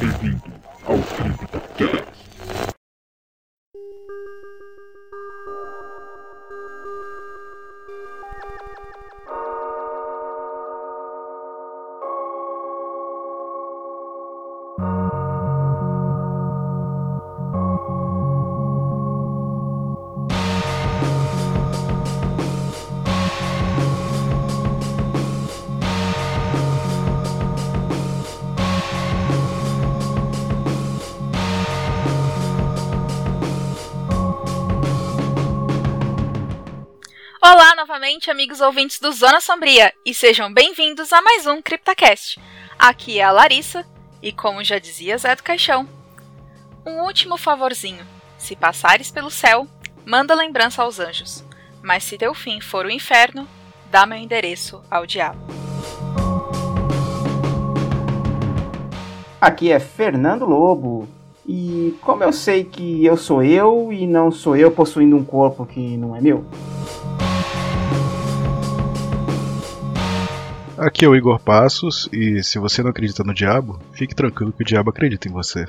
Bem-vindo ao CryptoCast. Olá amigos ouvintes do Zona Sombria, e sejam bem-vindos a mais um CryptaCast. Aqui é a Larissa, e como já dizia Zé do Caixão, um último favorzinho: se passares pelo céu, manda lembrança aos anjos, mas se teu fim for o inferno, dá meu endereço ao diabo. Aqui é Fernando Lobo. E como eu sei que eu sou eu e não sou eu possuindo um corpo que não é meu? Aqui é o Igor Passos e se você não acredita no diabo, fique tranquilo que o diabo acredita em você.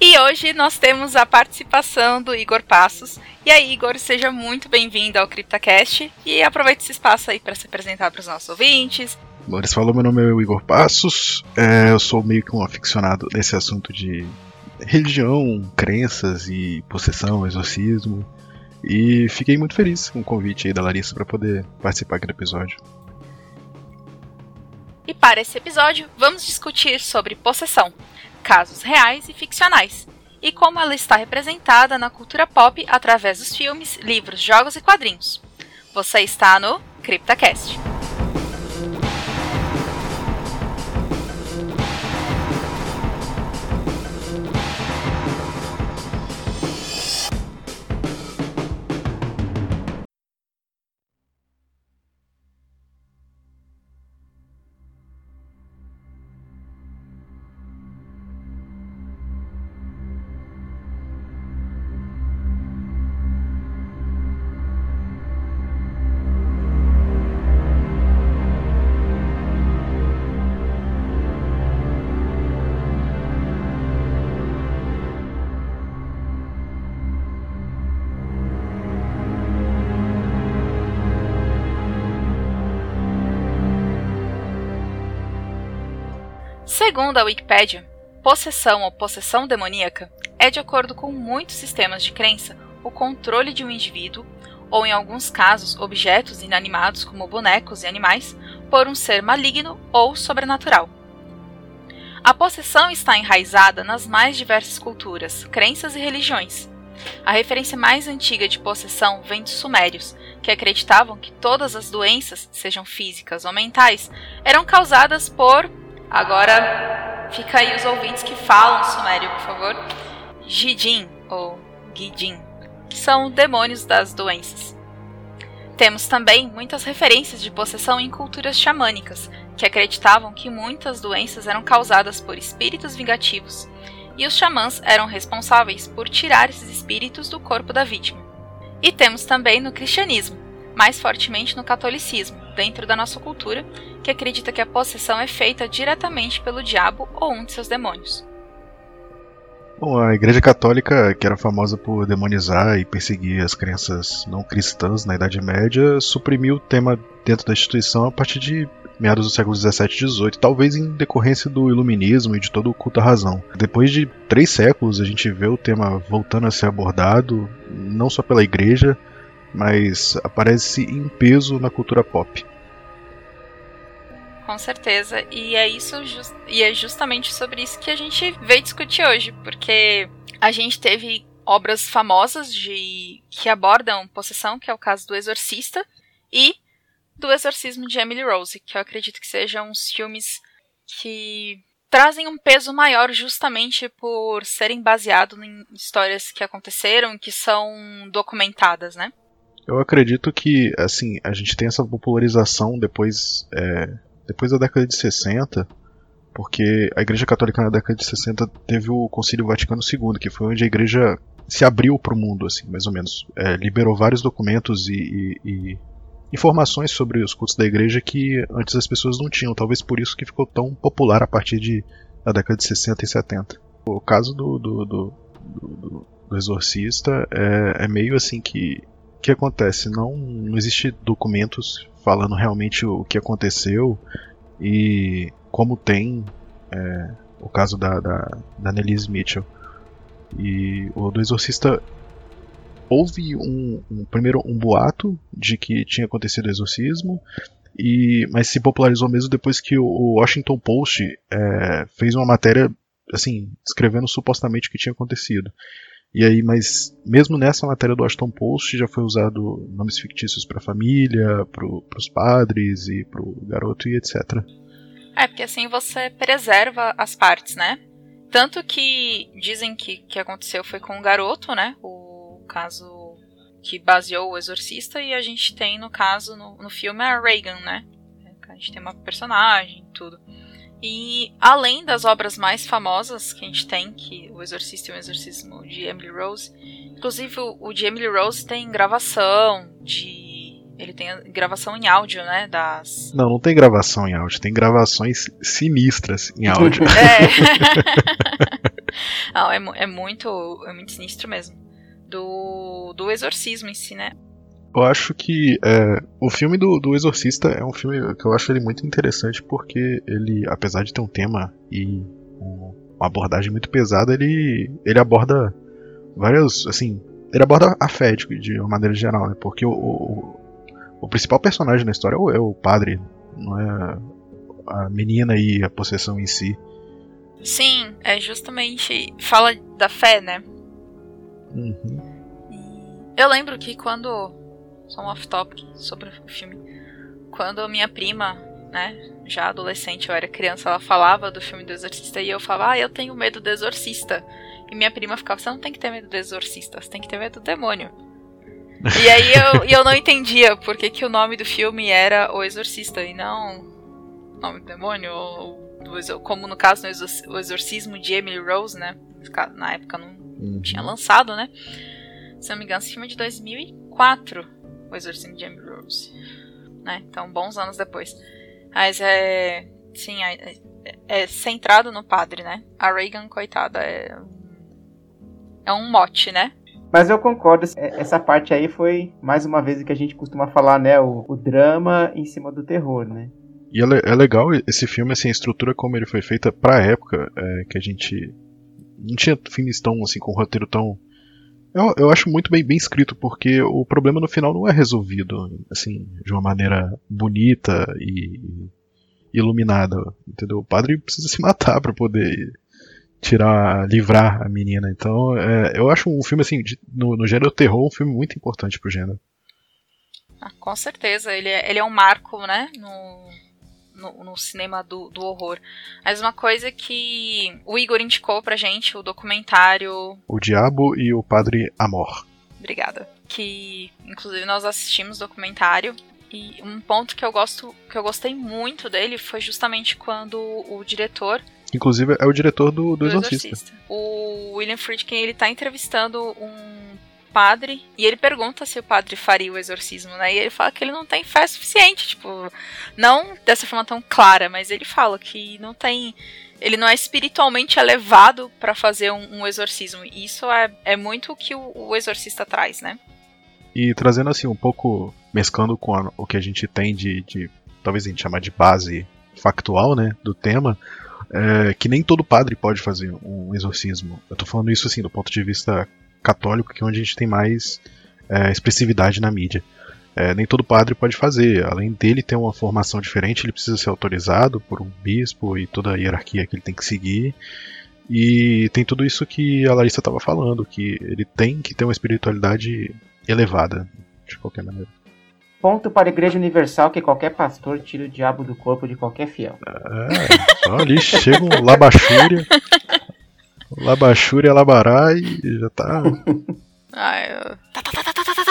E hoje nós temos a participação do Igor Passos. E aí, Igor, seja muito bem-vindo ao CryptaCast e aproveite esse espaço aí para se apresentar para os nossos ouvintes. Bom, eles falam, meu nome é Igor Passos, é, eu sou meio que um aficionado nesse assunto de religião, crenças e possessão, exorcismo. E fiquei muito feliz com o convite aí da Larissa para poder participar aqui do episódio. E para esse episódio, vamos discutir sobre possessão, casos reais e ficcionais, e como ela está representada na cultura pop através dos filmes, livros, jogos e quadrinhos. Você está no CryptaCast. Segundo a Wikipedia, possessão ou possessão demoníaca é, de acordo com muitos sistemas de crença, o controle de um indivíduo, ou em alguns casos objetos inanimados como bonecos e animais, por um ser maligno ou sobrenatural. A possessão está enraizada nas mais diversas culturas, crenças e religiões. A referência mais antiga de possessão vem dos sumérios, que acreditavam que todas as doenças, sejam físicas ou mentais, eram causadas por Agora fica aí os ouvintes que falam sumério, por favor. Gidin ou Gidin, que são demônios das doenças. Temos também muitas referências de possessão em culturas xamânicas, que acreditavam que muitas doenças eram causadas por espíritos vingativos, e os xamãs eram responsáveis por tirar esses espíritos do corpo da vítima. E temos também no cristianismo, mais fortemente no catolicismo, dentro da nossa cultura, que acredita que a possessão é feita diretamente pelo diabo ou um de seus demônios. Bom, a Igreja Católica, que era famosa por demonizar e perseguir as crenças não cristãs na Idade Média, suprimiu o tema dentro da instituição a partir de meados do século 17 e 18, talvez em decorrência do iluminismo e de todo o culto à razão. Depois de três séculos, a gente vê o tema voltando a ser abordado, não só pela igreja, mas aparece em peso na cultura pop. Com certeza, e é isso e é justamente sobre isso que a gente veio discutir hoje, porque a gente teve obras famosas de que abordam possessão, que é o caso do Exorcista, e do Exorcismo de Emily Rose, que eu acredito que sejam uns filmes que trazem um peso maior justamente por serem baseados em histórias que aconteceram, que são documentadas, né? Eu acredito que, assim, a gente tem essa popularização depois, é, depois da década de 60, Porque a Igreja Católica na década de 60 teve o Concílio Vaticano II, que foi onde a Igreja se abriu para o mundo, assim, mais ou menos. É, liberou vários documentos e, e, e, informações sobre os cultos da Igreja que antes as pessoas não tinham. Talvez por isso que ficou tão popular a partir de, da década de 60 e 70. O caso do, do, do, do, do Exorcista é, é meio assim que que acontece? Não, não existe documentos falando realmente o que aconteceu e como tem é, o caso da, da, da Nelise Mitchell. E o do Exorcista houve um, um, primeiro um boato de que tinha acontecido o exorcismo, e, mas se popularizou mesmo depois que o, Washington Post é, fez uma matéria assim descrevendo supostamente o que tinha acontecido. E aí, mas mesmo nessa matéria do Washington Post já foi usado nomes fictícios para a família, para os padres e para o garoto e etc. É, porque assim você preserva as partes, né? Tanto que dizem que que aconteceu foi com o garoto, né? O caso que baseou o Exorcista, e a gente tem, no caso, no, no filme, a Reagan, né? A gente tem uma personagem tudo. E além das obras mais famosas que a gente tem, que O Exorcista e o Exorcismo de Emily Rose, inclusive o, de Emily Rose tem gravação de ele tem gravação em áudio, né? Das. Não, não tem gravação em áudio, tem gravações sinistras em áudio. é. não, é, é, muito. É muito sinistro mesmo. Do, do exorcismo em si, né? Eu acho que é, o filme do, do Exorcista é um filme que eu acho ele muito interessante porque ele, apesar de ter um tema e uma abordagem muito pesada, ele, ele aborda várias, assim, ele aborda a fé de, de uma maneira geral, né? Porque o, o, o, principal personagem na história é o, é o padre, não é a menina e a possessão em si. Sim, é justamente fala da fé, né? Uhum. Eu lembro que quando só um off-topic sobre o filme. Quando minha prima, né, já adolescente, eu era criança, ela falava do filme do Exorcista e eu falava, ah, eu tenho medo do Exorcista. E minha prima ficava, você não tem que ter medo do Exorcista, você tem que ter medo do demônio. e aí eu, eu não entendia por que, que o nome do filme era O Exorcista e não o nome do demônio, ou, do, como no caso o Exorcismo de Emily Rose, né? Na época não uhum. tinha lançado, né? Se não me engano, esse filme é de 2004 o Exorcismo de Emily Rose. Né? Então, bons anos depois. Mas é. Sim, é, é, centrado no padre, né? A Reagan, coitada, é. É um mote, né? Mas eu concordo, essa parte aí foi mais uma vez o que a gente costuma falar, né? O, o drama em cima do terror, né? E é, é, legal esse filme, assim, a estrutura como ele foi feita pra época, é, que a gente não tinha filmes tão, assim, com um roteiro tão eu, eu acho muito bem, bem escrito, porque o problema no final não é resolvido assim, de uma maneira bonita e iluminada. Entendeu? O padre precisa se matar para poder tirar, livrar a menina. Então, é, eu acho um filme assim, de, no, no gênero terror, um filme muito importante pro gênero. Ah, com certeza, ele é, ele é um marco, né, no, no, no, cinema do, do horror. Mas uma coisa que o Igor indicou pra gente, o documentário. O Diabo e o Padre Amor. Obrigada. Que inclusive nós assistimos o documentário. E um ponto que eu gosto, que eu gostei muito dele foi justamente quando o diretor Inclusive é o diretor do, do, do Exorcista. Exorcista. O William Friedkin, ele tá entrevistando um padre e ele pergunta se o padre faria o exorcismo, né? E ele fala que ele não tem fé suficiente, tipo, não dessa forma tão clara, mas ele fala que não tem. Ele não é espiritualmente elevado para fazer um, um, exorcismo. E isso é, é muito o que o, o, exorcista traz, né? E trazendo assim um pouco, mesclando com a, o que a gente tem de, de, talvez a gente chamar de base factual, né, do tema, é, que nem todo padre pode fazer um exorcismo. Eu tô falando isso assim do ponto de vista católico, que é onde a gente tem mais é, expressividade na mídia. É, nem todo padre pode fazer. Além dele ter uma formação diferente, ele precisa ser autorizado por um bispo e toda a hierarquia que ele tem que seguir. E tem tudo isso que a Larissa estava falando, que ele tem que ter uma espiritualidade elevada, de qualquer maneira. Ponto para a Igreja Universal que qualquer pastor tira o diabo do corpo de qualquer fiel. É, só ali chega um labachúria. Labachura e Labará e já tá. Ai, eu... tá, tá, tá, tá, tá, tá,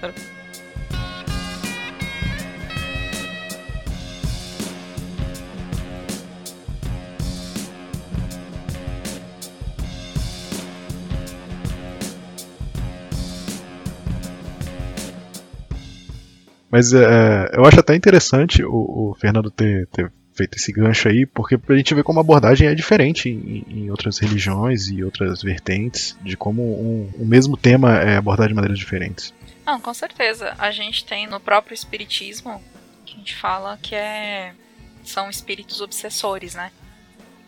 tá. Mas é, é eu acho até interessante o, o Fernando ter, ter feito esse gancho aí, porque a gente vê como a abordagem é diferente em, em outras religiões e outras vertentes, de como um, o mesmo tema é abordado de maneiras diferentes. Não, com certeza. A gente tem no próprio espiritismo que a gente fala que é são espíritos obsessores, né?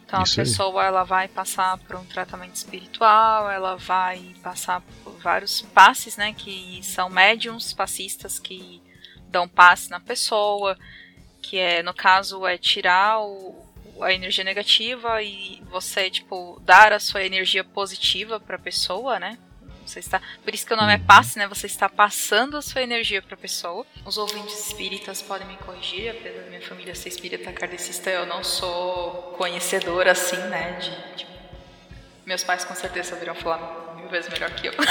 Então Isso a pessoa aí. ela vai passar por um tratamento espiritual, ela vai passar por vários passes, né, que são médiums passistas que dão passe na pessoa, que é no caso é tirar o, a energia negativa e você tipo dar a sua energia positiva para a pessoa, né? Você está, por isso que o nome é uhum. passe, né? Você está passando a sua energia para a pessoa. Os ouvintes espíritas podem me corrigir, apesar da minha família ser espírita kardecista, eu não sou conhecedora assim, né? De, de... Meus pais com certeza saberiam falar mil vezes melhor que eu.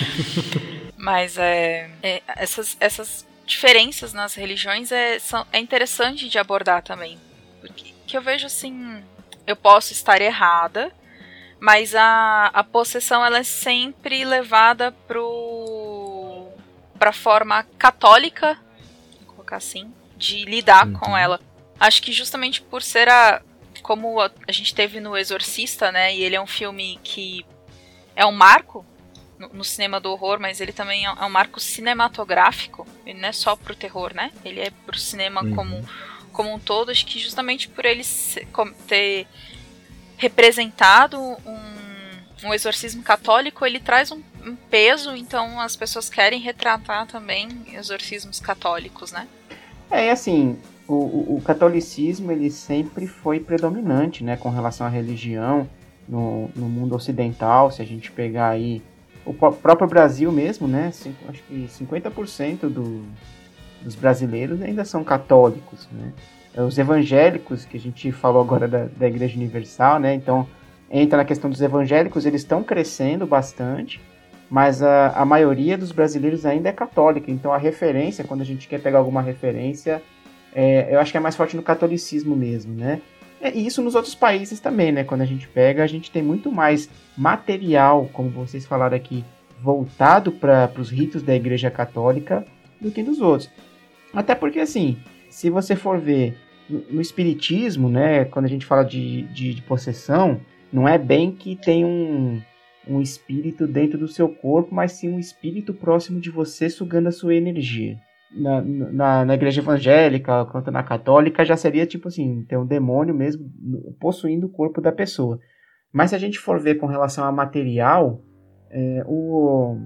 Mas é, é, essas, essas diferenças nas religiões é, são, é interessante de abordar também. Porque que eu vejo assim, eu posso estar errada, mas a, a possessão ela é sempre levada pro pra forma católica, vou colocar assim, de lidar uhum. com ela. Acho que justamente por ser a como a, a, gente teve no Exorcista, né, e ele é um filme que é um marco no, no cinema do horror, mas ele também é, é, um marco cinematográfico, ele não é só pro terror, né? Ele é pro cinema uhum. como como um todo, acho que justamente por ele ter representado um, um exorcismo católico, ele traz um, um, peso, então as pessoas querem retratar também exorcismos católicos, né? É, assim, o, o, catolicismo ele sempre foi predominante, né, com relação à religião no, no mundo ocidental, se a gente pegar aí o próprio Brasil mesmo, né, acho que 50% do, dos brasileiros ainda são católicos, né, é, os evangélicos, que a gente falou agora da, da Igreja Universal, né? Então, entra na questão dos evangélicos, eles estão crescendo bastante, mas a, a maioria dos brasileiros ainda é católica. Então, a referência, quando a gente quer pegar alguma referência, é, eu acho que é mais forte no catolicismo mesmo, né? É, e isso nos outros países também, né? Quando a gente pega, a gente tem muito mais material, como vocês falaram aqui, voltado para os ritos da Igreja Católica do que nos outros. Até porque, assim, se você for ver no espiritismo, né, quando a gente fala de, de, de, possessão, não é bem que tem um, um espírito dentro do seu corpo, mas sim um espírito próximo de você sugando a sua energia. Na, na, na igreja evangélica, quanto na católica, já seria tipo assim, ter um demônio mesmo possuindo o corpo da pessoa. Mas se a gente for ver com relação a material, é, o,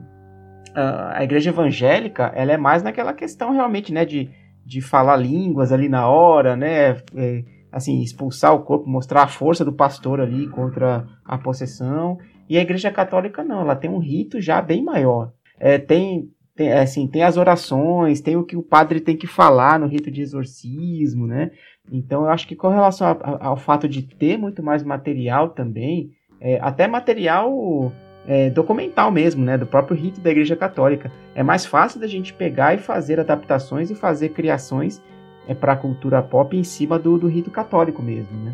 a, a igreja evangélica, ela é mais naquela questão realmente, né, de de falar línguas ali na hora, né? É, assim, expulsar o corpo, mostrar a força do pastor ali contra a possessão. E a Igreja Católica não, ela tem um rito já bem maior. É, tem, tem, assim, tem as orações, tem o que o padre tem que falar no rito de exorcismo, né? Então eu acho que com relação a, a, ao fato de ter muito mais material também, é, até material é, documental mesmo, né, do próprio rito da Igreja Católica. É mais fácil da gente pegar e fazer adaptações e fazer criações é, para a cultura pop em cima do, do rito católico mesmo, né?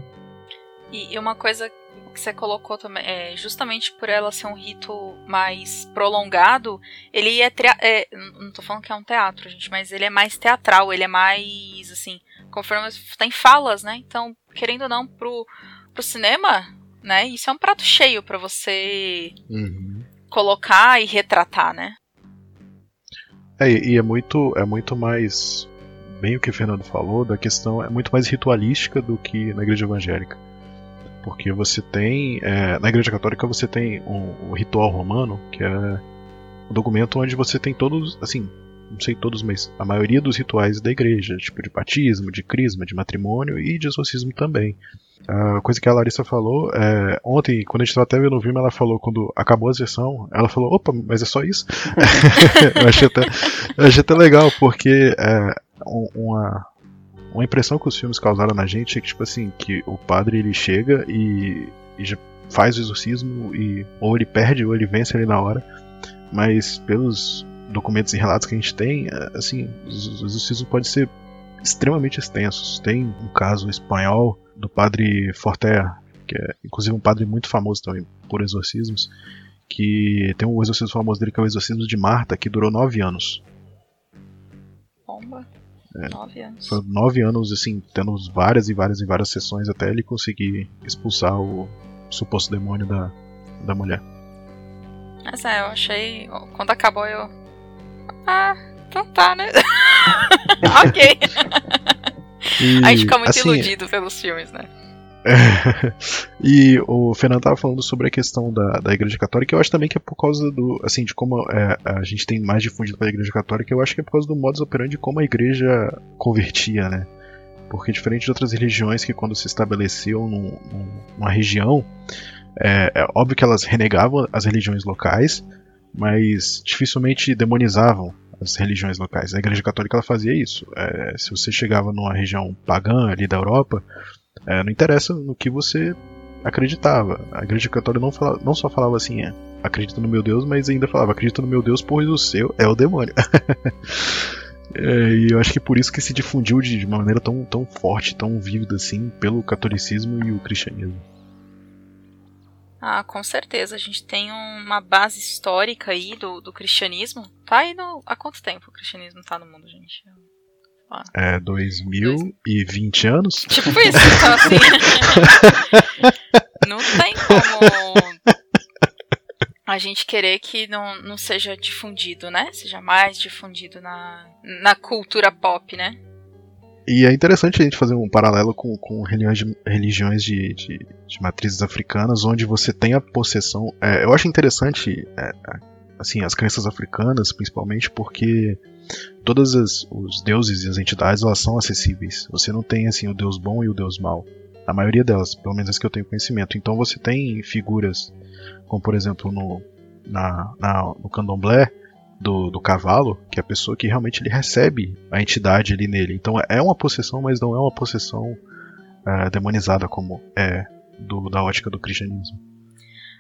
E, uma coisa que você colocou também, é, justamente por ela ser um rito mais prolongado, ele é, é, não tô falando que é um teatro, gente, mas ele é mais teatral, ele é mais, assim, conforme tem falas, né? Então, querendo ou não, pro, pro cinema, né? Isso é um prato cheio para você uhum. colocar e retratar, né? É, e é muito, é muito mais bem o que o Fernando falou da questão é muito mais ritualística do que na igreja evangélica, porque você tem é, na igreja católica você tem um, um ritual romano que é um documento onde você tem todos assim não sei todos, mas a maioria dos rituais da igreja, tipo de batismo, de crisma, de matrimônio e de exorcismo também. A coisa que a Larissa falou, é, ontem, quando a gente estava até vendo o filme, ela falou, quando acabou a sessão, ela falou, opa, mas é só isso? eu, achei até, eu achei até legal, porque é, uma, uma impressão que os filmes causaram na gente é que, tipo assim, que o padre ele chega e, e faz o exorcismo e ou ele perde ou ele vence ali na hora, mas pelos documentos e relatos que a gente tem, é, assim, os exorcismos podem ser extremamente extensos. Tem um caso espanhol do padre Fortea, que é inclusive um padre muito famoso também por exorcismos, que tem um exorcismo famoso dele que é o exorcismo de Marta, que durou nove anos. Pomba. É. Nove anos. Foram nove anos, assim, tendo várias e várias e várias sessões até ele conseguir expulsar o suposto demônio da, da mulher. Mas é, eu achei. Quando acabou eu. Ah, então tá, né? ok. E, A gente fica muito assim, iludido pelos filmes, né? e o Fernando tava falando sobre a questão da, da Igreja Católica, eu acho também que é por causa do. Assim, de como é, a gente tem mais difundido pela Igreja Católica, eu acho que é por causa do modus operandi de como a Igreja convertia, né? Porque diferente de outras religiões que quando se estabeleciam num- num- numa região, é, é óbvio que elas renegavam as religiões locais, mas dificilmente demonizavam as religiões locais. A Igreja Católica ela fazia isso. É, se você chegava numa região pagã ali da Europa, é, não interessa no que você acreditava. A Igreja Católica não, fala- não só falava assim, é, acredita no meu Deus, mas ainda falava, acredita no meu Deus, pois o seu é o demônio. É, e eu acho que por isso que se difundiu de, de uma maneira tão, tão forte, tão vívida assim, pelo catolicismo e o cristianismo. Ah, com certeza. A gente tem uma base histórica aí do, do cristianismo. Tá aí no. Há quanto tempo o cristianismo tá no mundo, gente? É 2020 anos? Tipo isso, então assim. não tem como a gente querer que não, não seja difundido, né? Seja mais difundido na, na cultura pop, né? E é interessante a gente fazer um paralelo com, com religiões, de, religiões de, de, de matrizes africanas, onde você tem a possessão. é, eu acho interessante é, assim as crenças africanas, principalmente porque todos as- os deuses e as entidades elas são acessíveis. Você não tem assim o deus bom e o deus mau. A maioria delas, pelo menos as que eu tenho conhecimento. Então você tem figuras, como por exemplo no, na, na- no candomblé, do, do cavalo, que é a pessoa que realmente ele recebe a entidade ali nele. Então é uma possessão, mas não é uma possessão ah, demonizada como é do, da ótica do cristianismo.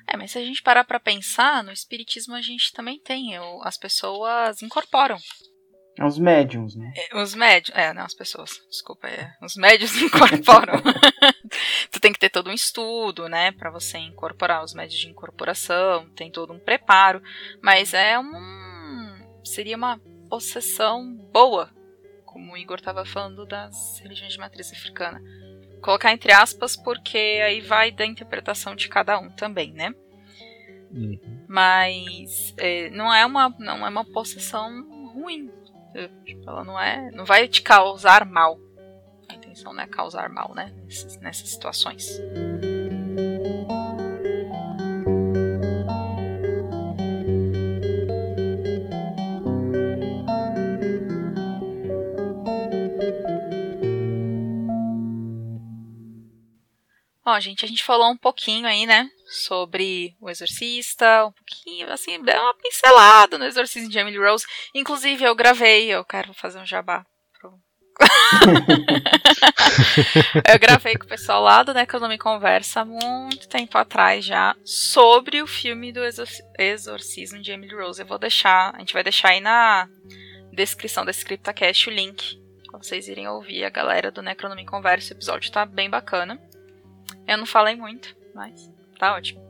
É, mas se a gente parar pra pensar, no espiritismo a gente também tem. o- As pessoas incorporam. Os médiums, né? É, Os médios. É, não, as pessoas. Desculpa, é. Os médios incorporam. tu tem que ter todo um estudo, né? Pra você incorporar os médios de incorporação. Tem todo um preparo. Mas é um. Seria uma possessão boa. Como o Igor tava falando das religiões de matriz africana. Colocar entre aspas, porque aí vai da interpretação de cada um também, né? Mas é, não é uma não é uma possessão ruim. É, tipo, ela não é, não vai te causar mal. A intenção não é causar mal, né? Nesses- nessas situações. Ó, gente, a gente falou um pouquinho aí, né, sobre o Exorcista, um pouquinho, assim, deu uma pincelada no Exorcismo de Emily Rose. Inclusive, eu gravei, eu quero fazer um jabá. eu gravei com o pessoal lá do Necronome Conversa há muito tempo atrás já sobre o filme do Exor- Exorcismo de Emily Rose. Eu vou deixar, a gente vai deixar aí na descrição desse CryptoCast o link pra vocês irem ouvir a galera do Necronome Conversa. O episódio tá bem bacana. Eu não falei muito, mas tá ótimo.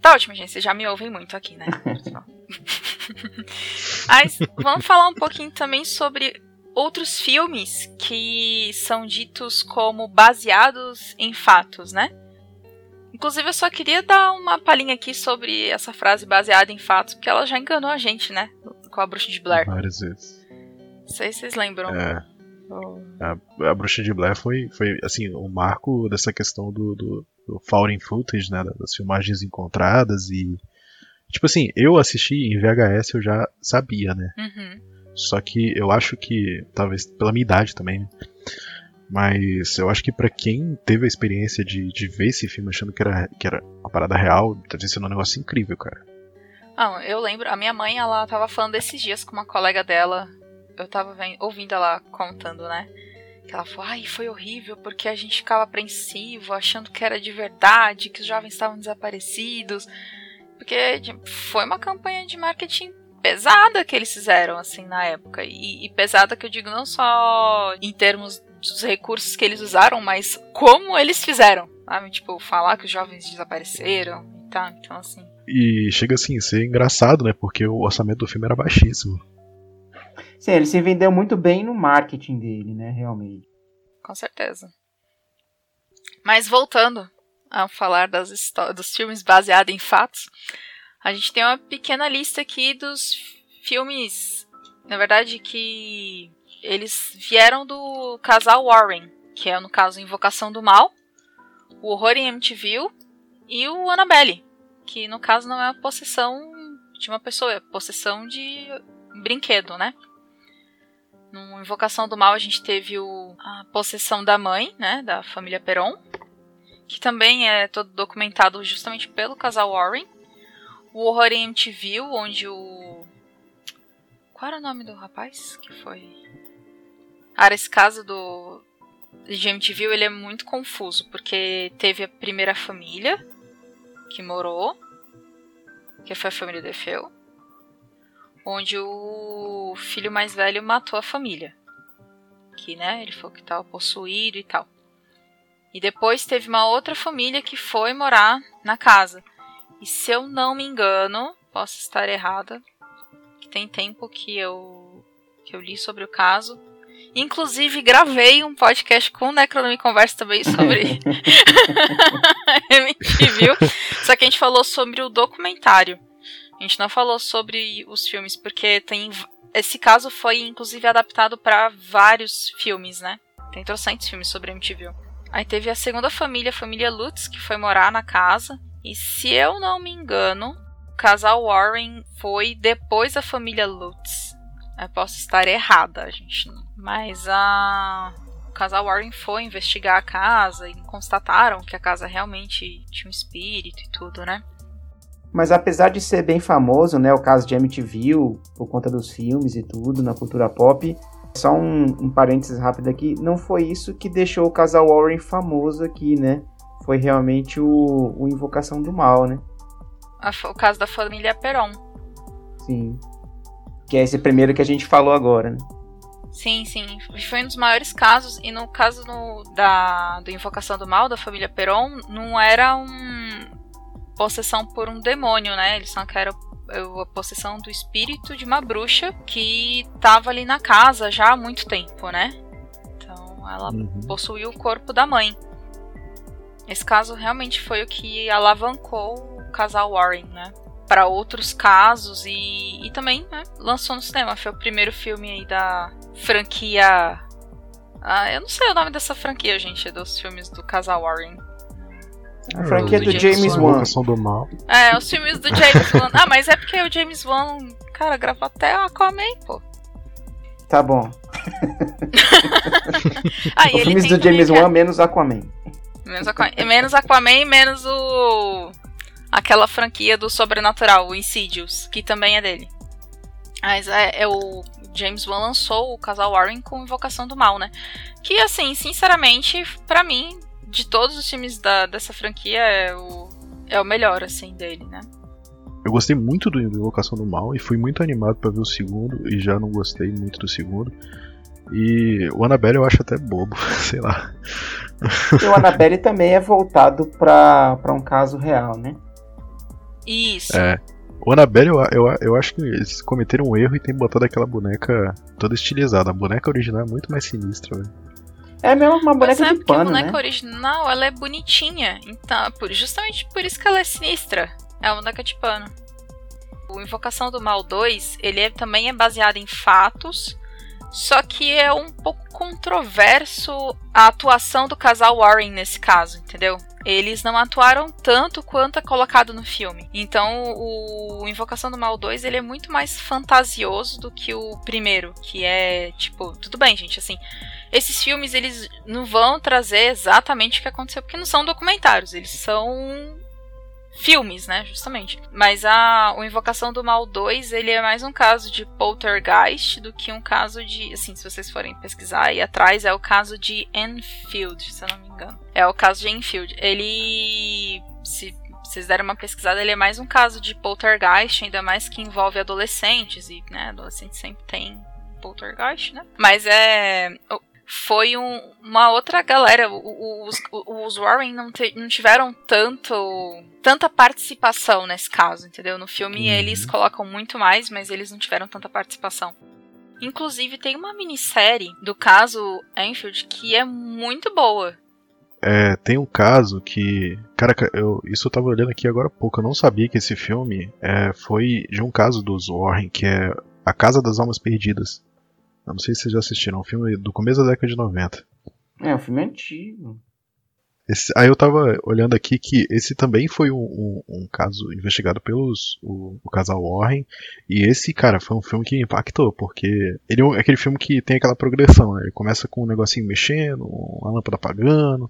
Tá ótimo, gente. Vocês já me ouvem muito aqui, né? mas vamos falar um pouquinho também sobre outros filmes que são ditos como baseados em fatos, né? Inclusive, eu só queria dar uma palhinha aqui sobre essa frase baseada em fatos, porque ela já enganou a gente, né? Com a bruxa de Blair. Várias vezes. Não sei se vocês lembram. É. a, a Bruxa de Blair foi, foi assim, o marco dessa questão do, do, do found footage, né, das filmagens encontradas e tipo assim, eu assisti em VHS eu já sabia, né? Uhum. Só que eu acho que talvez pela minha idade também, né? Mas eu acho que pra quem teve a experiência de, de ver esse filme achando que era, que era uma parada real, deve ser um negócio incrível, cara. Ah, eu lembro, a minha mãe, ela tava falando esses dias com uma colega dela. Eu tava ven- ouvindo ela contando, né? Que ela falou, ai, foi horrível, porque a gente ficava apreensivo, achando que era de verdade, que os jovens estavam desaparecidos. Porque foi uma campanha de marketing pesada que eles fizeram, assim, na época. E, e pesada que eu digo não só em termos dos recursos que eles usaram, mas como eles fizeram. Sabe? Tipo, falar que os jovens desapareceram e tal. Então, assim. E chega assim ser engraçado, né? Porque o orçamento do filme era baixíssimo. Sim, ele se vendeu muito bem no marketing dele, né, realmente. Com certeza. Mas voltando a falar das dos filmes baseados em fatos, a gente tem uma pequena lista aqui dos filmes, na verdade, que eles vieram do casal Warren, que é no caso Invocação do Mal, o Horror em MTV e o Annabelle, que no caso não é a possessão de uma pessoa, é possessão de brinquedo, né? No Invocação do Mal a gente teve o, a possessão da mãe, né, da família Peron, que também é todo documentado justamente pelo casal Warren. O Horror em MTV, onde o qual era o nome do rapaz que foi? Ah, esse caso do de MTV ele é muito confuso, porque teve a primeira família que morou, que foi a família Defeu, onde o filho mais velho matou a família. Que, né, ele falou que estava possuído e tal. E depois teve uma outra família que foi morar na casa. E se eu não me engano, posso estar errada, que tem tempo que eu que eu li sobre o caso, Inclusive, gravei um podcast com o Necronome Conversa também sobre MTV. Só que a gente falou sobre o documentário. A gente não falou sobre os filmes, porque tem. Esse caso foi, inclusive, adaptado para vários filmes, né? Tem trocentos filmes sobre MTV. Aí teve a segunda família, a família Lutz, que foi morar na casa. E se eu não me engano, o casal Warren foi depois da família Lutz. Eu posso estar errada, gente mas a o casal Warren foi investigar a casa e constataram que a casa realmente tinha um espírito e tudo, né? Mas apesar de ser bem famoso, né, o caso de MTV, por conta dos filmes e tudo, na cultura pop, só um, um parênteses rápido aqui, não foi isso que deixou o casal Warren famoso aqui, né? Foi realmente o, o Invocação do Mal, né? O caso da família Peron. Sim. Que é esse primeiro que a gente falou agora, né? Sim, sim. Foi um dos maiores casos. E no caso no, da do Invocação do Mal, da família Peron, não era um possessão por um demônio, né? Eles só que era a possessão do espírito de uma bruxa que estava ali na casa já há muito tempo, né? Então ela uhum. possuiu o corpo da mãe. Esse caso realmente foi o que alavancou o casal Warren, né? Para outros casos e, e também né, lançou no cinema. Foi o primeiro filme aí da, franquia. Ah, eu não sei o nome dessa franquia, gente, dos filmes do casal Warren. A franquia do, do James, Wan. do mal. É, os filmes do James Wan. Ah, mas é porque o James Wan, cara, gravou até Aquaman, pô. Tá bom. ah, os filmes do James Wan menos Aquaman. Menos Aquaman, menos Aquaman e menos o aquela franquia do sobrenatural, o Insidious, que também é dele. Mas é, é o James Wan lançou o casal Warren com Invocação do Mal, né? Que, assim, sinceramente, para mim, de todos os filmes da, dessa franquia, é o, é o melhor, assim, dele, né? Eu gostei muito do Invocação do Mal e fui muito animado para ver o segundo e já não gostei muito do segundo. E o Annabelle eu acho até bobo, sei lá. E o Annabelle também é voltado para um caso real, né? Isso. É. O Annabelle, eu, eu, eu acho que eles cometeram um erro e tem botado aquela boneca toda estilizada. A boneca original é muito mais sinistra, velho. É mesmo uma boneca de pano, a boneca né? original, ela é bonitinha. Então, justamente por isso que ela é sinistra. É uma boneca de pano. O Invocação do Mal 2, ele é, também é baseado em fatos, só que é um pouco controverso a atuação do casal Warren nesse caso, entendeu? eles não atuaram tanto quanto é colocado no filme. Então, o Invocação do Mal 2, ele é muito mais fantasioso do que o primeiro, que é, tipo, tudo bem, gente, assim, esses filmes, eles não vão trazer exatamente o que aconteceu, porque não são documentários, eles são filmes, né, justamente. Mas a o Invocação do Mal 2, ele é mais um caso de poltergeist do que um caso de, assim, se vocês forem pesquisar aí atrás, é o caso de Enfield, se eu não me engano. É o caso de Enfield. Ele se vocês derem uma pesquisada, ele é mais um caso de poltergeist, ainda mais que envolve adolescentes e, né, adolescentes sempre tem poltergeist, né? Mas é foi um, uma outra galera. Os, os Warren não, te, não, tiveram tanto tanta participação nesse caso, entendeu? No filme uhum. eles colocam muito mais, mas eles não tiveram tanta participação. Inclusive, tem uma minissérie do caso Enfield que é muito boa. É, tem um caso que. Cara, eu, isso eu tava olhando aqui agora há pouco. Eu não sabia que esse filme é, foi de um caso dos Warren, que é A Casa das Almas Perdidas. Eu não sei se vocês já assistiram, é um filme do começo da década de 90. É, um filme antigo. Esse, aí eu tava olhando aqui que esse também foi um, um, um caso investigado pelos o, o, casal Warren e esse cara foi um filme que impactou porque ele é aquele filme que tem aquela progressão, né? ele começa com um negocinho mexendo, uma lâmpada apagando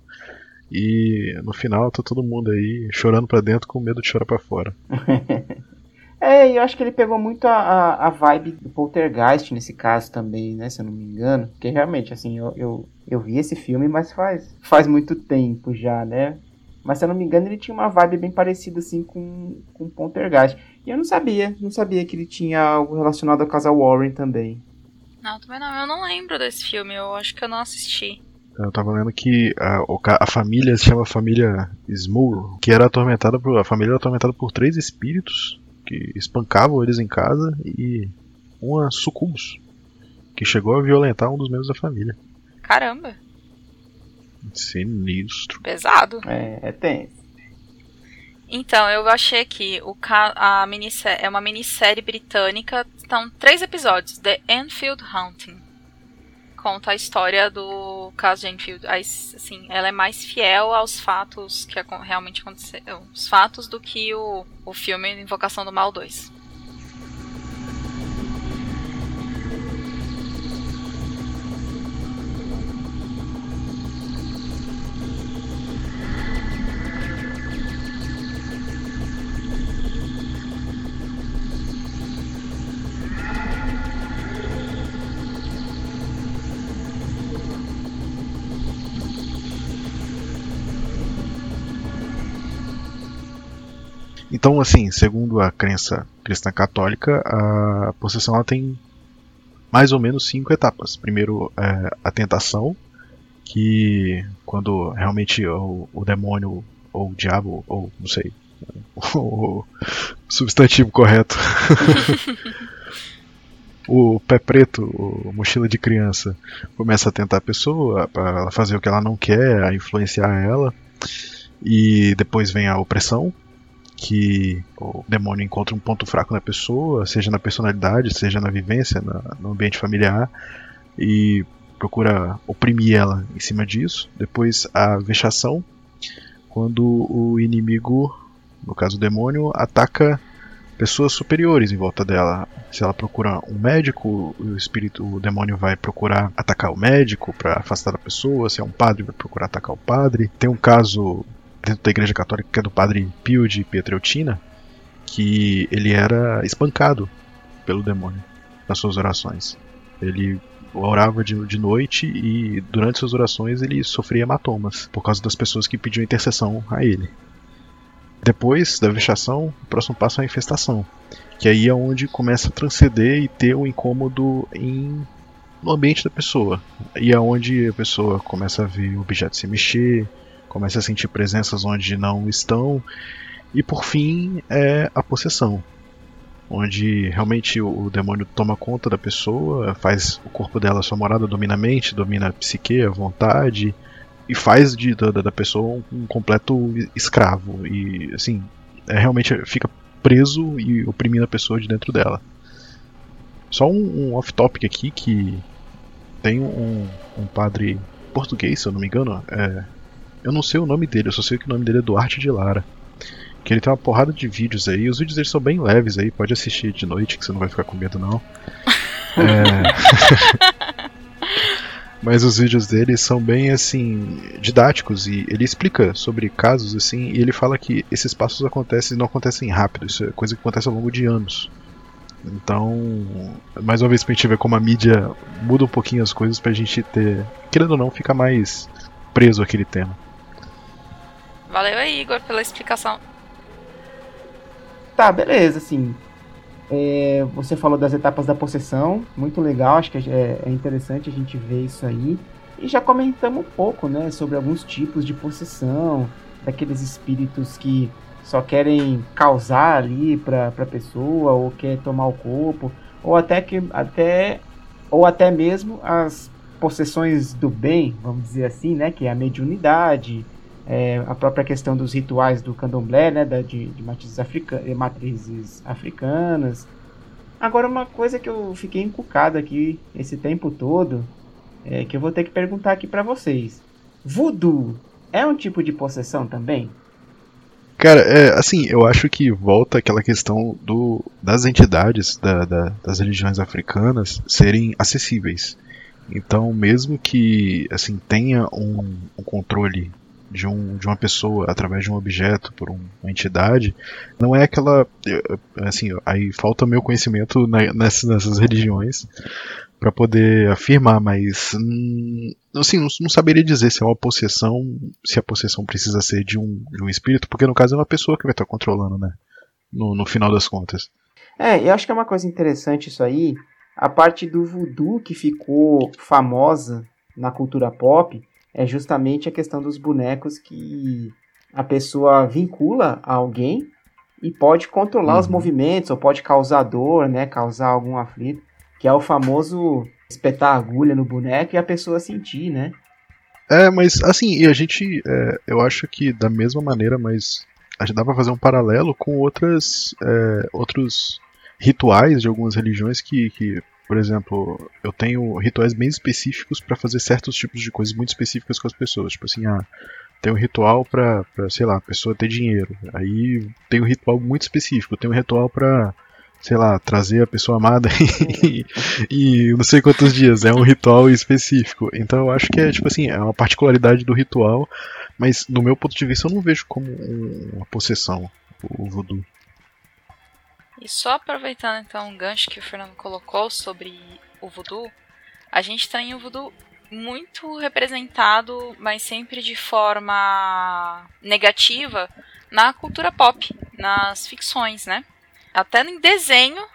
e no final tá todo mundo aí chorando para dentro com medo de chorar para fora. É, eu acho que ele pegou muito a, a, a, vibe do Poltergeist nesse caso também, né? Se eu não me engano. Porque realmente, assim, eu, eu, eu vi esse filme, mas faz, faz muito tempo já, né? Mas se eu não me engano, ele tinha uma vibe bem parecida assim com, com Poltergeist. E eu não sabia, não sabia que ele tinha algo relacionado ao casal Warren também. Não, também não. Eu não lembro desse filme, eu acho que eu não assisti. Eu tava lendo que a, a família se chama família Smur, que era atormentada por. A família era atormentada por três espíritos que espancavam eles em casa e uma sucubus que chegou a violentar um dos membros da família. Caramba. Sinistro. Pesado. É, é tenso. Então, eu achei aqui, o a minissérie, é uma minissérie britânica, são três episódios, The Enfield Haunting conta a história do caso de Enfield. Assim, ela é mais fiel aos fatos que realmente aconteceram, os fatos do que o, o filme Invocação do Mal 2. Então, assim, segundo a crença cristã católica, a possessão ela tem mais ou menos cinco etapas. Primeiro, é a tentação, que quando realmente o, o demônio ou o diabo, ou não sei, o substantivo correto. o pé preto, o mochila de criança, começa a tentar a pessoa para ela fazer o que ela não quer, a influenciar ela. E depois vem a opressão, que o demônio encontra um ponto fraco na pessoa, seja na personalidade, seja na vivência, na, no ambiente familiar, e procura oprimir ela em cima disso. Depois a vexação, quando o inimigo, no caso o demônio, ataca pessoas superiores em volta dela. Se ela procura um médico, o espírito, o demônio vai procurar atacar o médico para afastar a pessoa. Se é um padre, vai procurar atacar o padre. Tem um caso dentro da igreja católica, que é do padre Pio de Pietreutina, que ele era espancado pelo demônio nas suas orações. Ele orava de, de noite e durante suas orações ele sofria hematomas por causa das pessoas que pediam intercessão a ele. Depois da vexação, o próximo passo é a infestação, que aí é onde começa a transcender e ter um incômodo em, no ambiente da pessoa. E é onde a pessoa começa a ver objetos se mexer, começa a sentir presenças onde não estão, e por fim é a possessão, onde realmente o, demônio toma conta da pessoa, faz o corpo dela sua morada, domina a mente, domina a psique, a vontade, e faz de, da, da pessoa um, um completo escravo, e assim, é, realmente fica preso e oprimindo a pessoa de dentro dela. Só um, um off-topic aqui que tem um, um padre português, se eu não me engano, é, eu não sei o nome dele, eu só sei que o nome dele é Duarte de Lara. Que ele tem uma porrada de vídeos aí. Os vídeos dele são bem leves aí, pode assistir de noite que você não vai ficar com medo não. é... Mas os vídeos dele são bem assim didáticos e ele explica sobre casos assim e ele fala que esses passos acontecem não acontecem rápido, isso é coisa que acontece ao longo de anos. Então, mais uma vez pra gente ver como a mídia muda um pouquinho as coisas pra gente ter, querendo ou não, ficar mais preso àquele tema. Valeu aí, Igor, pela explicação. Tá, beleza, assim. É, você falou das etapas da possessão, muito legal, acho que é, é, interessante a gente ver isso aí. E já comentamos um pouco, né, sobre alguns tipos de possessão, daqueles espíritos que só querem causar ali pra, pra pessoa, ou quer tomar o corpo, ou até que até ou até mesmo as possessões do bem, vamos dizer assim, né, que é a mediunidade, é, a própria questão dos rituais do candomblé, né, da, de, de matrizes, africa, matrizes africanas. Agora, uma coisa que eu fiquei encucado aqui esse tempo todo, é que eu vou ter que perguntar aqui para vocês. Voodoo é um tipo de possessão também? Cara, é, assim, eu acho que volta aquela questão do, das entidades da, da, das religiões africanas serem acessíveis. Então, mesmo que assim tenha um, um controle de, um, de uma pessoa através de um objeto por um, uma entidade, não é aquela. Assim, aí falta meu conhecimento na, nessas, nessas religiões para poder afirmar, mas hum, assim, não, não, saberia dizer se é uma possessão, se a possessão precisa ser de um, de um espírito, porque no caso é uma pessoa que vai estar controlando, né? No, no final das contas. É, eu acho que é uma coisa interessante isso aí. A parte do voodoo que ficou famosa na cultura pop é justamente a questão dos bonecos que a pessoa vincula a alguém e pode controlar uhum. os movimentos ou pode causar dor, né, causar algum aflito que é o famoso espetar a agulha no boneco e a pessoa sentir, né? É, mas assim, e a gente, é, eu acho que da mesma maneira, mas a gente dá pra fazer um paralelo com outras, é, outros rituais de algumas religiões que, que, por exemplo, eu tenho rituais bem específicos para fazer certos tipos de coisas muito específicas com as pessoas, tipo assim, ah, tem um ritual pra sei lá, a pessoa ter dinheiro, aí tem um ritual muito específico, tem um ritual pra sei lá, trazer a pessoa amada e, e não sei quantos dias. É um ritual específico. Então eu acho que é tipo assim, é uma particularidade do ritual, mas no meu ponto de vista eu não vejo como uma possessão o voodoo. E só aproveitando então o gancho que o Fernando colocou sobre o voodoo, a gente tem o voodoo muito representado, mas sempre de forma negativa na cultura pop, nas ficções, né? Até em desenho,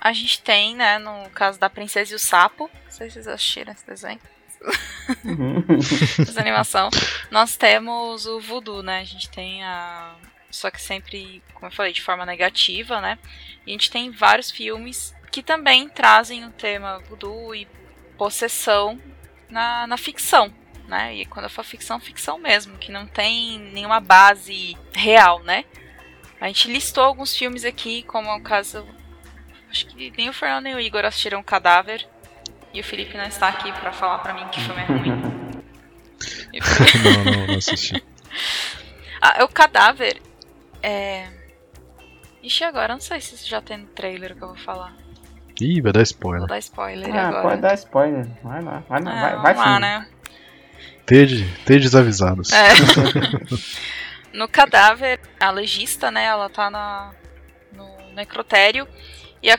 a gente tem, né, no caso da Princesa e o Sapo. Não sei se vocês assistiram esse desenho. Uhum. Essa animação. Nós temos o voodoo, né? A gente tem a. Só que sempre, como eu falei, de forma negativa, né? E a gente tem vários filmes que também trazem o tema voodoo e possessão na, na ficção, né? E quando eu falo ficção, ficção mesmo, que não tem nenhuma base real, né? A gente listou alguns filmes aqui, como é o caso. Acho que nem o Fernando nem o Igor assistiram Cadáver. E o Felipe não está aqui para falar para mim que filme é ruim. não, não, não assisti. ah, o Cadáver é. Ixi, agora não sei se já tem no trailer que eu vou falar. Ih, vai dar spoiler. Vou dar spoiler ah, agora. Pode dar spoiler. Vai lá, vai, lá, é, vai, vai lá, né? Tede, desavisados. É. No cadáver, a legista, né, ela tá na, no necrotério e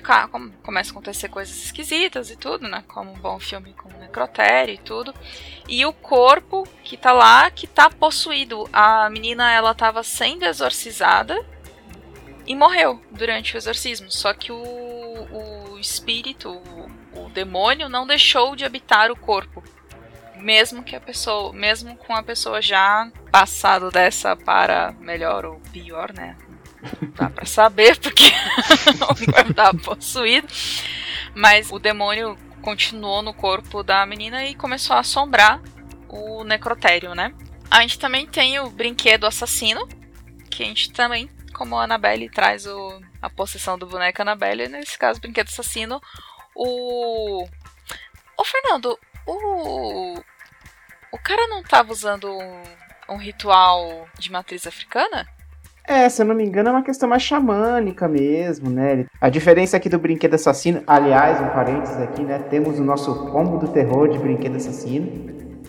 começa a acontecer coisas esquisitas e tudo, né? Como um bom filme com necrotério e tudo. E o corpo que tá lá, que tá possuído. A menina, ela tava sendo exorcizada e morreu durante o exorcismo. Só que o, o espírito, o, o demônio, não deixou de habitar o corpo mesmo que a pessoa, mesmo com a pessoa já passado dessa para melhor ou pior, né? Dá pra saber porque o estava possuído. Mas o demônio continuou no corpo da menina e começou a assombrar o necrotério, né? A gente também tem o brinquedo assassino, que a gente também, como a Annabelle traz o, a possessão do boneco Annabelle, nesse caso, o brinquedo assassino, o. Ô Fernando, o. O cara não tava usando um, um ritual de matriz africana? É, se eu não me engano, é uma questão mais xamânica mesmo, né? A diferença aqui do brinquedo assassino, aliás, um parênteses aqui, né? Temos o nosso combo do terror de brinquedo assassino.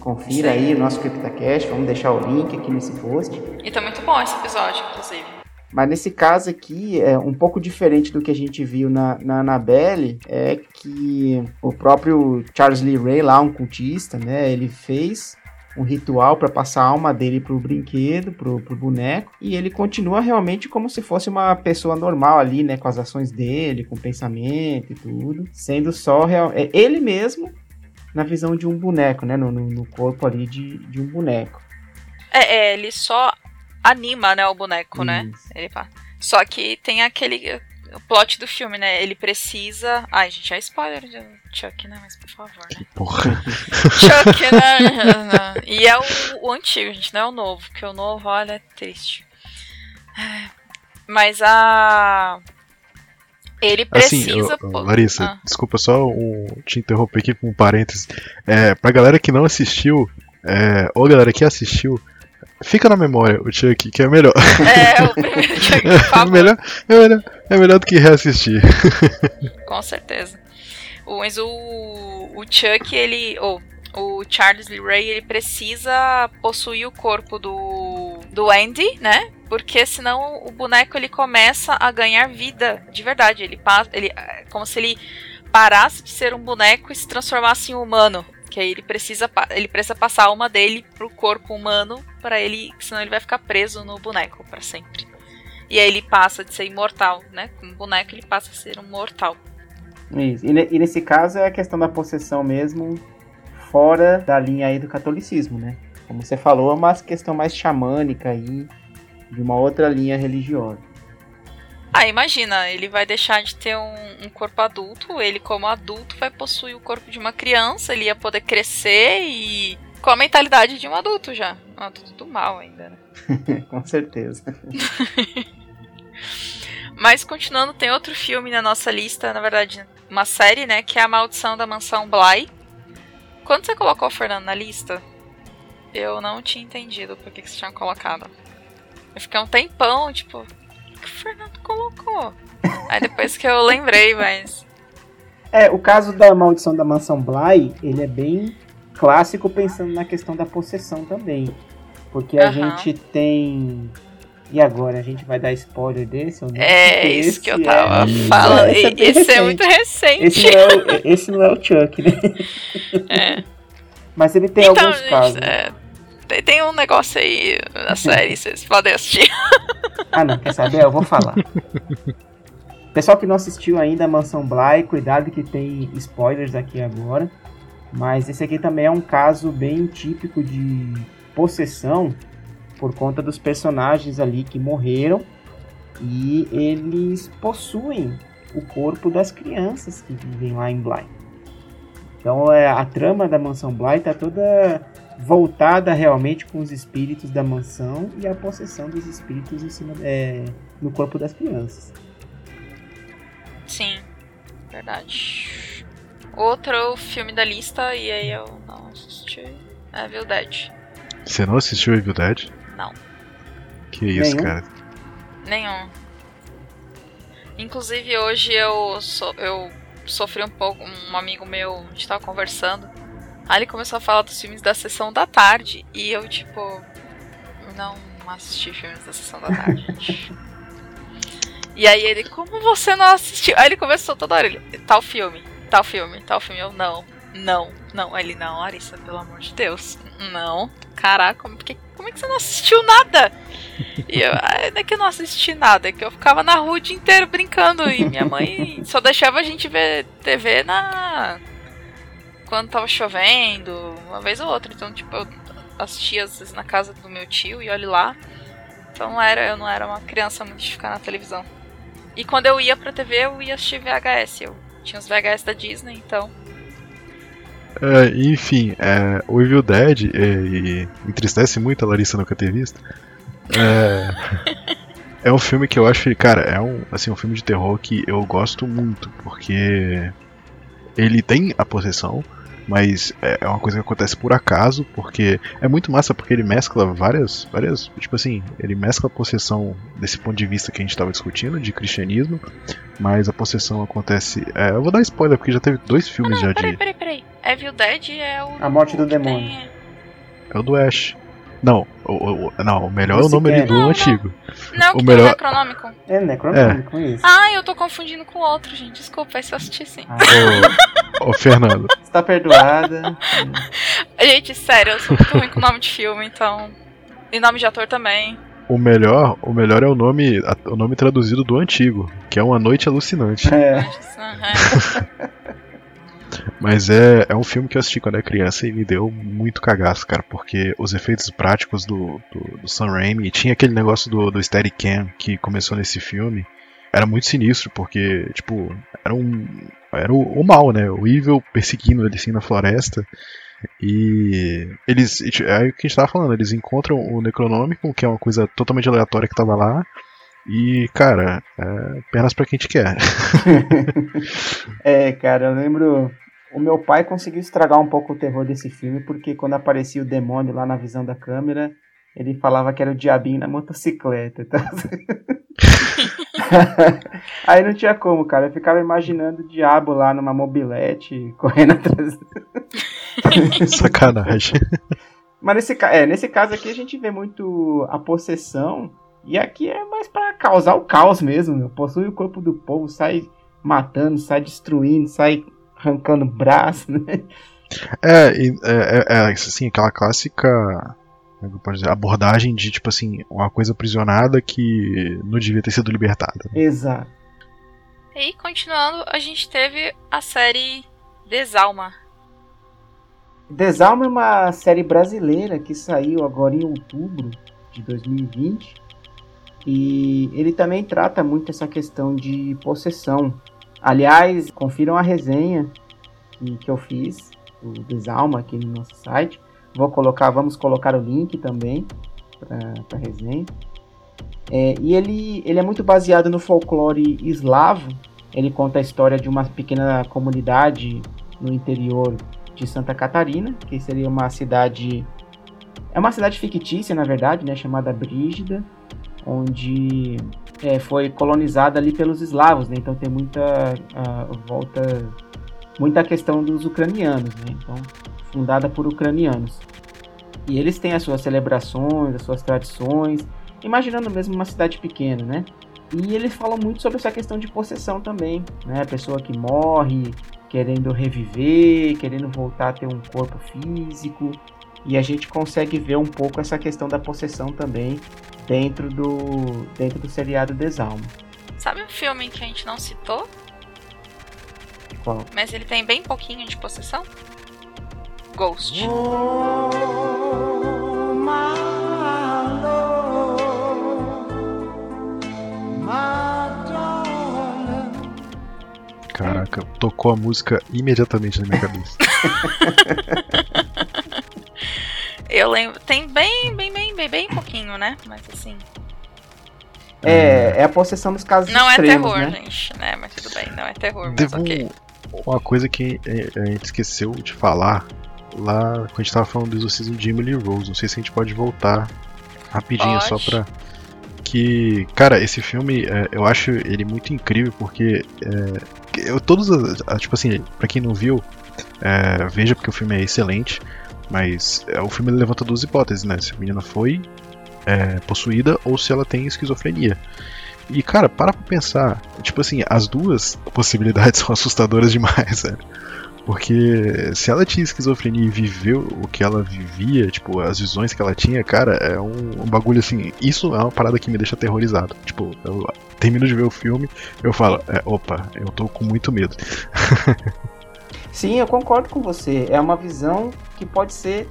Confira Sim. aí o nosso CryptoCast, vamos deixar o link aqui nesse post. E tá muito bom esse episódio, inclusive. Mas nesse caso aqui, é um pouco diferente do que a gente viu na, na Annabelle, é que o próprio Charles Lee Ray, lá, um cultista, né, ele fez um ritual para passar a alma dele pro brinquedo, pro, pro boneco, e ele continua realmente como se fosse uma pessoa normal ali, né, com as ações dele, com o pensamento e tudo, sendo só real, é ele mesmo na visão de um boneco, né, no, no corpo ali de, de um boneco. É, é, ele só anima, né, o boneco, né? Isso. né? Ele fala. Só que tem aquele o plot do filme, né? Ele precisa. Ai, gente, é spoiler de Chuck, né? Mas por favor, né? Porra. Chuck, né? E é o, o antigo, gente, não é o novo. Porque o novo, olha, é triste. Mas a. Ele Assim, precisa. ô, pô- Larissa, Ah. desculpa só um- te interromper aqui com um parênteses. É, pra galera que não assistiu, é, ou galera que assistiu, fica na memória o Chuck, que é melhor. É, o primeiro Chuck, por É melhor, é, melhor, é melhor do que reassistir. Com certeza. O- Mas o, o Chuck, ele. Ou o Charles Lee Ray, ele precisa possuir o corpo do, do Andy, né? Porque senão o boneco ele começa a ganhar vida de verdade. Ele passa. Ele, é como se ele parasse de ser um boneco e se transformasse em um humano. Que aí ele precisa, ele precisa passar a alma dele pro corpo humano para ele. Senão ele vai ficar preso no boneco para sempre. E aí ele passa de ser imortal, né? Com o boneco ele passa a ser um mortal. Isso. E, e nesse caso é a questão da possessão mesmo, fora da linha aí do catolicismo, né? Como você falou, é uma questão mais xamânica aí, de uma outra linha religiosa. Ah, imagina, ele vai deixar de ter um, um corpo adulto, ele como adulto vai possuir o corpo de uma criança, ele ia poder crescer e com a mentalidade de um adulto já. Um adulto do mal ainda, né? Com certeza. Mas continuando, tem outro filme na nossa lista, na verdade, uma série, né, que é A Maldição da Mansão Bly. Quando você colocou o Fernando na lista, eu não tinha entendido por que que você tinha colocado. Eu fiquei um tempão, tipo, o Fernando colocou? Aí depois que eu lembrei, mas É, o caso da maldição da mansão Bly, ele é bem clássico pensando na questão da possessão também. Porque a Aham. gente tem. E agora, a gente vai dar spoiler desse ou não? É Porque isso que eu esse tava é- falando. Esse é Esse é muito recente. Esse não, é o, esse não é o Chuck, né? É. Mas ele tem Então, alguns casos. é, tem, tem um negócio aí na série, vocês podem assistir. Ah, não, quer saber? Eu vou falar. Pessoal que não assistiu ainda a Mansão Bly, cuidado que tem spoilers aqui agora. Mas esse aqui também é um caso bem típico de possessão por conta dos personagens ali que morreram e eles possuem o corpo das crianças que vivem lá em Bly. Então é, a trama da Mansão Bly tá toda voltada realmente com os espíritos da mansão e a possessão dos espíritos em cima, é, no corpo das crianças. Sim, verdade. Outro filme da lista, e aí eu não assisti, é Evil Dead. Você não assistiu Evil Dead? Não. Que isso, Nenhum? cara. Nenhum. Inclusive hoje eu, so, eu sofri um pouco, um amigo meu, a gente tava conversando. Aí ele começou a falar dos filmes da sessão da tarde. E eu, tipo, não assisti filmes da sessão da tarde. e aí ele, como você não assistiu? Aí ele começou toda hora, ele, tal filme, tal filme, tal filme. Eu, não, não, não. Aí ele, não, Larissa, pelo amor de Deus. Não. Caraca, como, que, como é que você não assistiu nada? E eu, ah, não é que eu não assisti nada, é que eu ficava na rua o dia inteiro brincando. E minha mãe só deixava a gente ver TV na. Quando tava chovendo, uma vez ou outra. Então, tipo, eu assistia às vezes na casa do meu tio e olhe lá. Então não era, eu não era uma criança muito de ficar na televisão. E quando eu ia pra TV, eu ia assistir VHS. Eu tinha os VHS da Disney, então. É, enfim, é, o Evil Dead é, e entristece muito a Larissa nunca ter visto. É, é um filme que eu acho, cara, é um, assim, um filme de terror que eu gosto muito, porque ele tem a possessão, mas é uma coisa que acontece por acaso, porque é muito massa porque ele mescla várias, várias, tipo assim, ele mescla a possessão desse ponto de vista que a gente estava discutindo, de cristianismo, mas a possessão acontece, é, eu vou dar spoiler porque já teve dois filmes já Peraí, de, peraí, peraí. Evil Dead é o. A morte do o demônio. tem- é o do Ash. Não, o, o- o- não, o melhor é o ali do Não, antigo. Não, O que tem melhor- o Necronômico. É necronômico isso. Ah, eu tô confundindo com outro, gente. Desculpa, esse eu assisti sim. Ah, Ô, ô, Fernando, você tá perdoada. Gente, sério, eu sou muito ruim com nome de filme, então. E nome de ator também. o melhor, o melhor é o nome, o nome traduzido do antigo, que é Uma Noite Alucinante. É, Aham. Mas é, é um filme que eu assisti quando era criança e me deu muito cagaço, cara, porque os efeitos práticos do, do, do Sam Raimi, tinha aquele negócio do, do Steadicam que começou nesse filme, era muito sinistro, porque, tipo, era um. Era o, o mal, né? O evil perseguindo ele assim na floresta. E eles. É o que a gente tava falando, eles encontram o Necronômico, que é uma coisa totalmente aleatória que tava lá. E, cara, é pernas pra quem gente quer. é, cara, eu lembro. O meu pai conseguiu estragar um pouco o terror desse filme, porque quando aparecia o demônio lá na visão da câmera, ele falava que era o diabinho na motocicleta. Então... Aí não tinha como, cara. Eu ficava imaginando o diabo lá numa mobilete, correndo atrás. Sacanagem. Mas nesse, é, nesse caso aqui a gente vê muito a possessão. E aqui é mais para causar o caos mesmo. Meu. Possui o corpo do povo, sai matando, sai destruindo, sai arrancando braço, né? É, é, é, é assim, aquela clássica é dizer, abordagem de tipo assim, uma coisa aprisionada que não devia ter sido libertada. Exato. E continuando, a gente teve a série Desalma. Desalma é uma série brasileira que saiu agora em outubro de 2020. E ele também trata muito essa questão de possessão. Aliás, confiram a resenha que, eu fiz, o Desalma, aqui no nosso site. Vou colocar, vamos colocar o link também para a resenha. É, e ele, ele é muito baseado no folclore eslavo. Ele conta a história de uma pequena comunidade no interior de Santa Catarina, que seria uma cidade. É uma cidade fictícia, na verdade, né, chamada Brígida, onde é, foi colonizada ali pelos eslavos, né, então tem muita uh, volta, muita questão dos ucranianos, né, então fundada por ucranianos. E eles têm as suas celebrações, as suas tradições, imaginando mesmo uma cidade pequena, né? E eles falam muito sobre essa questão de possessão também, né? A pessoa que morre querendo reviver, querendo voltar a ter um corpo físico. E a gente consegue ver um pouco essa questão da possessão também dentro do dentro do seriado Desalma. Sabe um filme que a gente não citou? Qual? Mas ele tem bem pouquinho de possessão? Ghost. Caraca, tocou a música imediatamente na minha cabeça. Eu lembro. Tem bem, bem, bem, bem, bem pouquinho, né? Mas assim. É, é a possessão dos casos Não é extremos, é terror, né? gente, né? Mas tudo bem, não é terror, Devo... mas ok. Uma coisa que a gente esqueceu de falar lá quando a gente tava falando do exorcismo de Emily Rose. Não sei se a gente pode voltar rapidinho Pode. só pra. Que, cara, esse filme é, eu acho ele muito incrível porque é, eu todos tipo assim, pra quem não viu, é, veja porque o filme é excelente, mas é, o filme levanta duas hipóteses, né? Se a menina foi é, possuída ou se ela tem esquizofrenia. E, cara, para pra pensar, tipo assim, as duas possibilidades são assustadoras demais, sério. Porque se ela tinha esquizofrenia e viveu o que ela vivia, tipo, as visões que ela tinha, cara, é um, um bagulho assim. Isso é uma parada que me deixa aterrorizado. Tipo, eu termino de ver o filme, eu falo, é, opa, eu tô com muito medo. Sim, eu concordo com você. É uma visão que pode ser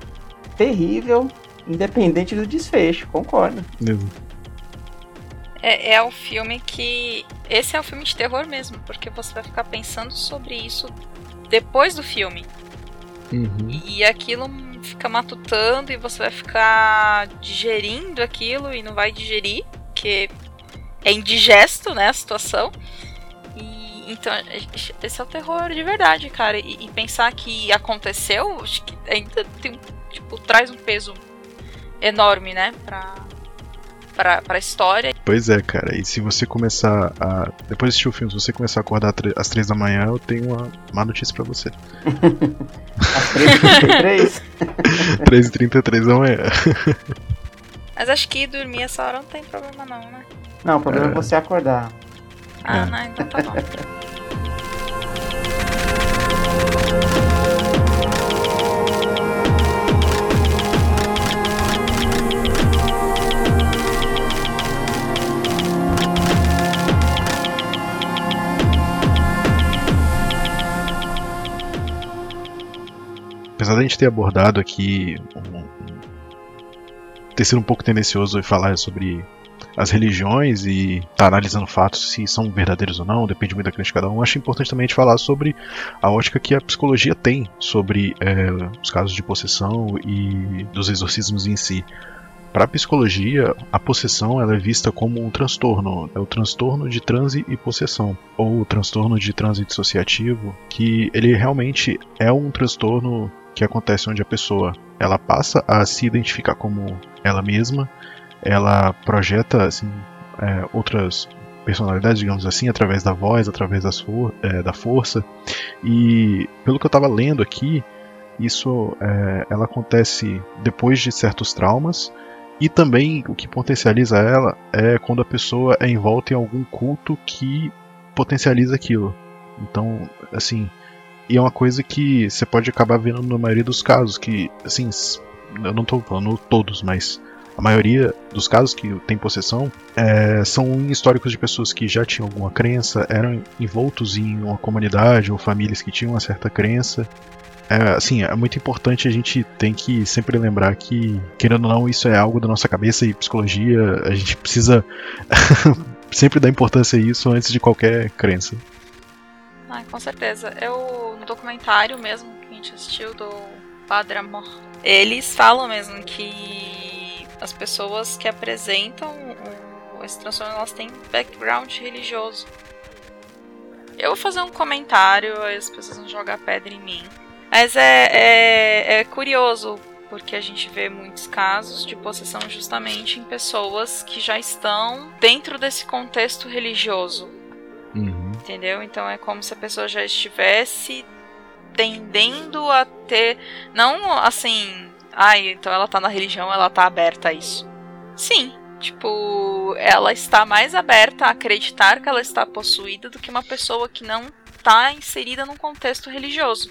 terrível, independente do desfecho. Concordo. Mesmo. É, é o filme que. Esse é o filme de terror mesmo, porque você vai ficar pensando sobre isso depois do filme. Uhum. E aquilo fica matutando e você vai ficar digerindo aquilo e não vai digerir, porque é indigesto, né, a situação. Então, esse é o terror de verdade, cara. E, e pensar que aconteceu, acho que ainda tem, tipo, traz um peso enorme, né, pra, pra, pra história. Pois é, cara, e se você começar a. Depois de assistir o filme, se você começar a acordar às três da manhã, eu tenho uma má notícia pra você. Às 3h33. 3h33 da manhã. Mas acho que dormir essa hora não tem problema não, né? Não, o problema é você acordar. Ah, É. não, então tá bom. Apesar da gente ter abordado aqui um, um- ter sido um pouco tendencioso e falar sobre as religiões e tá analisando fatos se são verdadeiros ou não, depende muito da crença de cada um, acho importante também a gente falar sobre a ótica que a psicologia tem sobre é, os casos de possessão e dos exorcismos em si. Para a psicologia, a possessão ela é vista como um transtorno, é o transtorno de transe e possessão, ou o transtorno de transe dissociativo, que ele realmente é um transtorno que acontece onde a pessoa ela passa a se identificar como ela mesma, ela projeta assim, é, outras personalidades, digamos assim, através da voz, através for é, da força. E pelo que eu estava lendo aqui, isso é, ela acontece depois de certos traumas. E também o que potencializa ela é quando a pessoa é envolta em algum culto que potencializa aquilo. Então, assim, e é uma coisa que você pode acabar vendo na maioria dos casos, que, assim, eu não estou falando todos, mas a maioria dos casos que tem possessão é, são históricos de pessoas que já tinham alguma crença, eram envoltos em uma comunidade ou famílias que tinham uma certa crença. É, assim, é muito importante a gente tem que sempre lembrar que, querendo ou não, isso é algo da nossa cabeça e psicologia, a gente precisa sempre dar importância a isso antes de qualquer crença. Ah, com certeza. Eu, no documentário mesmo que a gente assistiu do Padre Amor, eles falam mesmo que as pessoas que apresentam esse transtorno elas têm background religioso. Eu vou fazer um comentário, as pessoas vão jogar pedra em mim. Mas é, é, é curioso, porque a gente vê muitos casos de possessão justamente em pessoas que já estão dentro desse contexto religioso. Uhum. Entendeu? Então é como se a pessoa já estivesse tendendo a ter. Não assim ah, então ela tá na religião, ela tá aberta a isso. Sim, tipo, ela está mais aberta a acreditar que ela está possuída do que uma pessoa que não tá inserida num contexto religioso.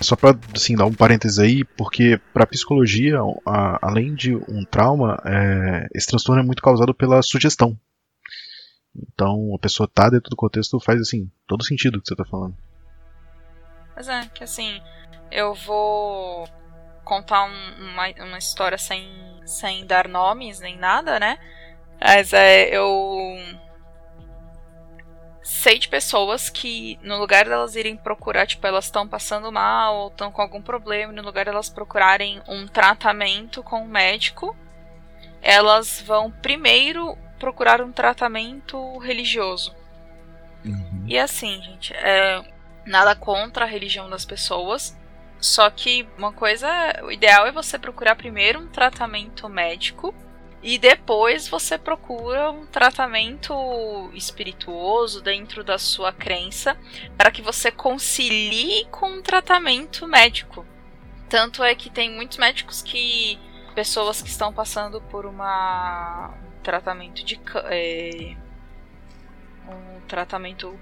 Só para assim, dar um parênteses aí, porque para psicologia, a, além de um trauma, é, esse transtorno é muito causado pela sugestão. Então, a pessoa tá dentro do contexto faz assim todo sentido o que você tá falando. Mas é, que assim, eu vou contar um, uma, uma história sem, sem dar nomes nem nada, né? Mas é, eu sei de pessoas que, no lugar delas irem procurar, tipo, elas estão passando mal ou estão com algum problema, no lugar delas procurarem um tratamento com um médico, elas vão primeiro procurar um tratamento religioso. Uhum. E assim, gente, é, nada contra a religião das pessoas, só que uma coisa, o ideal é você procurar primeiro um tratamento médico e depois você procura um tratamento espirituoso dentro da sua crença para que você concilie com um tratamento médico. Tanto é que tem muitos médicos que pessoas que estão passando por uma um tratamento de é, um tratamento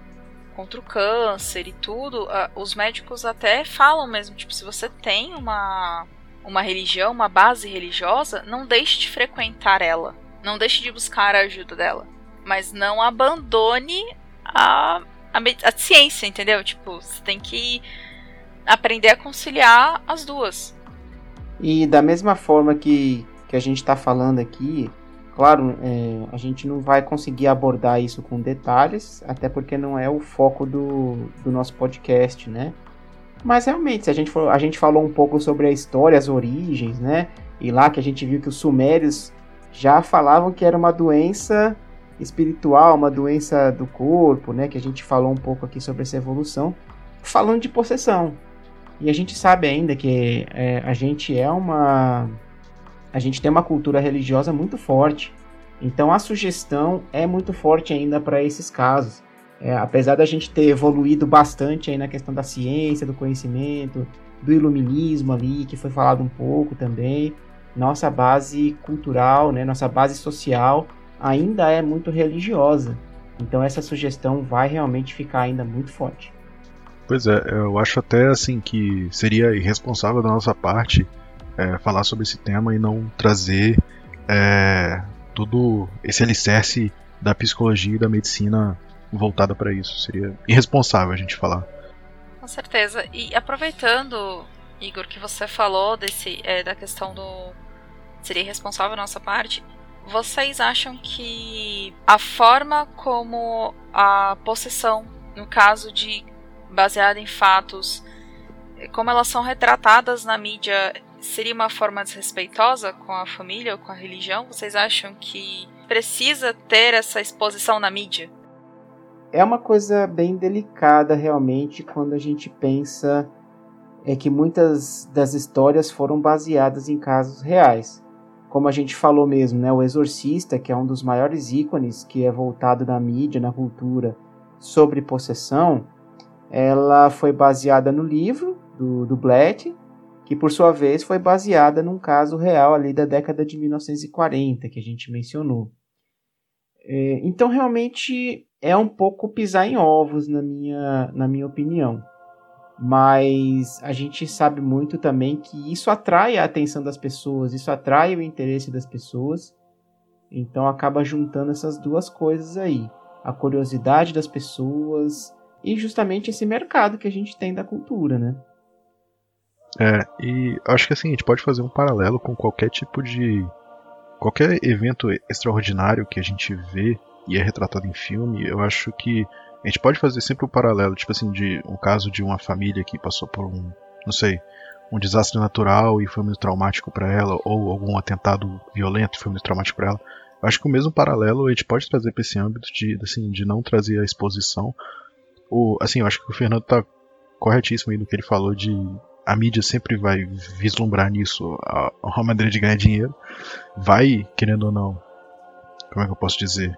contra o câncer e tudo, os médicos até falam mesmo, tipo, se você tem uma, uma religião, uma base religiosa, não deixe de frequentar ela. Não deixe de buscar a ajuda dela. Mas não abandone a, a, a ciência, entendeu? Tipo, você tem que aprender a conciliar as duas. E da mesma forma que, que a gente está falando aqui, Claro, é, a gente não vai conseguir abordar isso com detalhes, até porque não é o foco do, do nosso podcast, né? Mas realmente, se a gente, for, a gente falou um pouco sobre a história, as origens, né? E lá que a gente viu que os sumérios já falavam que era uma doença espiritual, uma doença do corpo, né? Que a gente falou um pouco aqui sobre essa evolução, falando de possessão. E a gente sabe ainda que é, a gente é uma a gente tem uma cultura religiosa muito forte. Então a sugestão é muito forte ainda para esses casos. É, apesar da gente ter evoluído bastante aí na questão da ciência, do conhecimento, do iluminismo ali, que foi falado um pouco também, nossa base cultural, né, nossa base social ainda é muito religiosa. Então essa sugestão vai realmente ficar ainda muito forte. Pois é, eu acho até assim que seria irresponsável da nossa parte é, falar sobre esse tema e não trazer é, tudo esse alicerce da psicologia e da medicina voltada para isso. Seria irresponsável a gente falar. Com certeza. E aproveitando, Igor, que você falou desse é, da questão do seria irresponsável a nossa parte, vocês acham que a forma como a possessão, no caso de baseada em fatos, como elas são retratadas na mídia, seria uma forma desrespeitosa com a família ou com a religião? Vocês acham que precisa ter essa exposição na mídia? É uma coisa bem delicada realmente quando a gente pensa é que muitas das histórias foram baseadas em casos reais. Como a gente falou mesmo, né, o Exorcista, que é um dos maiores ícones que é voltado na mídia, na cultura, sobre possessão, ela foi baseada no livro do, do Black, que por sua vez foi baseada num caso real ali da década de 1940 que a gente mencionou. É, então realmente é um pouco pisar em ovos na minha, na minha opinião. Mas a gente sabe muito também que isso atrai a atenção das pessoas, isso atrai o interesse das pessoas. Então acaba juntando essas duas coisas aí: a curiosidade das pessoas e justamente esse mercado que a gente tem da cultura, né? É, e acho que assim, a gente pode fazer um paralelo com qualquer tipo de. qualquer evento extraordinário que a gente vê e é retratado em filme. Eu acho que a gente pode fazer sempre o um paralelo, tipo assim, de um caso de uma família que passou por um, não sei, um desastre natural e foi muito traumático para ela, ou algum atentado violento e foi muito traumático para ela. Eu acho que o mesmo paralelo a gente pode trazer para esse âmbito de, assim, de não trazer a exposição. O, assim, eu acho que o Fernando tá corretíssimo aí no que ele falou de a mídia sempre vai vislumbrar nisso a, a maneira de ganhar dinheiro. Vai, querendo ou não, como é que eu posso dizer?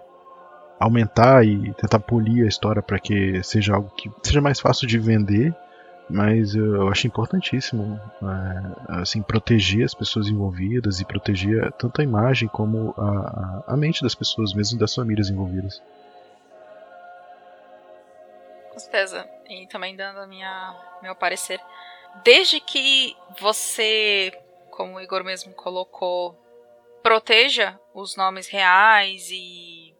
Aumentar e tentar polir a história para que seja algo que seja mais fácil de vender, mas eu acho importantíssimo é, assim proteger as pessoas envolvidas e proteger tanto a imagem como a, a, a mente das pessoas, mesmo das famílias envolvidas. Com certeza. E também dando a minha meu parecer desde que você, como o Igor mesmo colocou, proteja os nomes reais e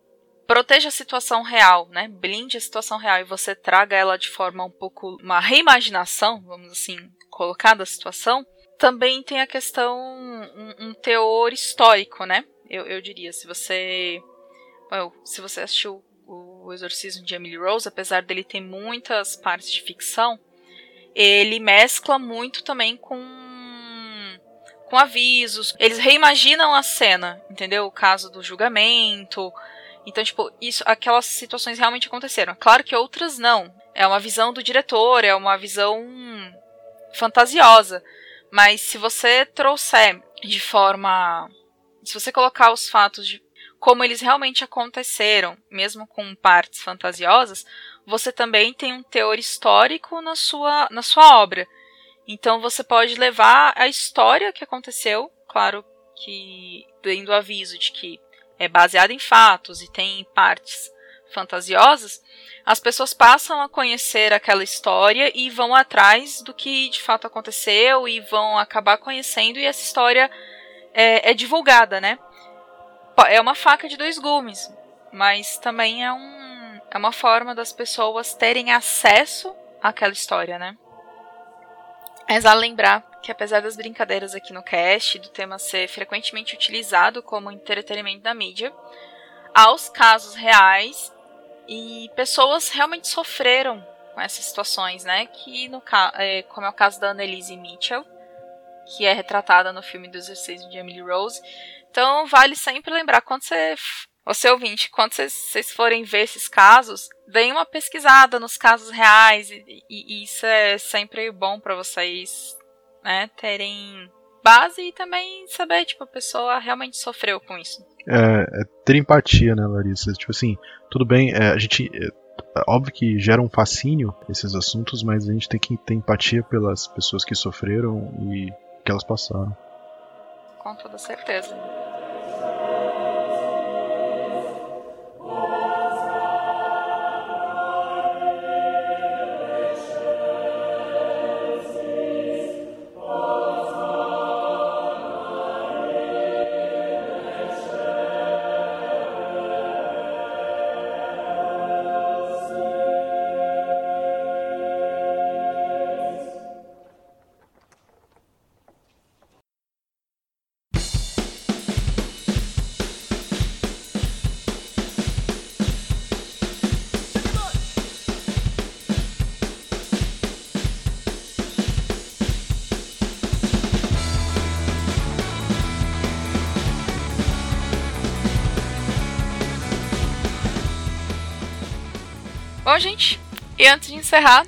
proteja a situação real, né? Blinde a situação real e você traga ela de forma um pouco uma reimaginação, vamos assim, colocar da situação. Também tem a questão um, um teor histórico, né? Eu, eu diria, se você se você assistiu o Exorcismo de Emily Rose, apesar dele ter muitas partes de ficção, ele mescla muito também com com avisos. Eles reimaginam a cena, entendeu? O caso do julgamento. Então, tipo, isso, aquelas situações realmente aconteceram. Claro que outras não. É uma visão do diretor, é uma visão fantasiosa. Mas se você trouxer de forma. Se você colocar os fatos de como eles realmente aconteceram, mesmo com partes fantasiosas, você também tem um teor histórico na sua, na sua obra. Então você pode levar a história que aconteceu, claro que dando aviso de que é baseado em fatos e tem partes fantasiosas, as pessoas passam a conhecer aquela história e vão atrás do que de fato aconteceu e vão acabar conhecendo e essa história é, é divulgada, né? É uma faca de dois gumes, mas também é um é uma forma das pessoas terem acesso àquela história, né? É só lembrar que apesar das brincadeiras aqui no cast, do tema ser frequentemente utilizado como entretenimento da mídia, há os casos reais e pessoas realmente sofreram com essas situações, né? Que no é, como é o caso da Annelise Mitchell, que é retratada no filme do Exercício de Emily Rose. Então vale sempre lembrar quando você você ouvinte, quando vocês forem ver esses casos, deem uma pesquisada nos casos reais e, e, e isso é sempre bom para vocês, né, terem base e também saber, tipo, a pessoa realmente sofreu com isso. É, é ter empatia, né, Larissa? Tipo assim, tudo bem, é, a gente. É, óbvio que gera um fascínio esses assuntos, mas a gente tem que ter empatia pelas pessoas que sofreram e que elas passaram. Com toda certeza. E antes de encerrar,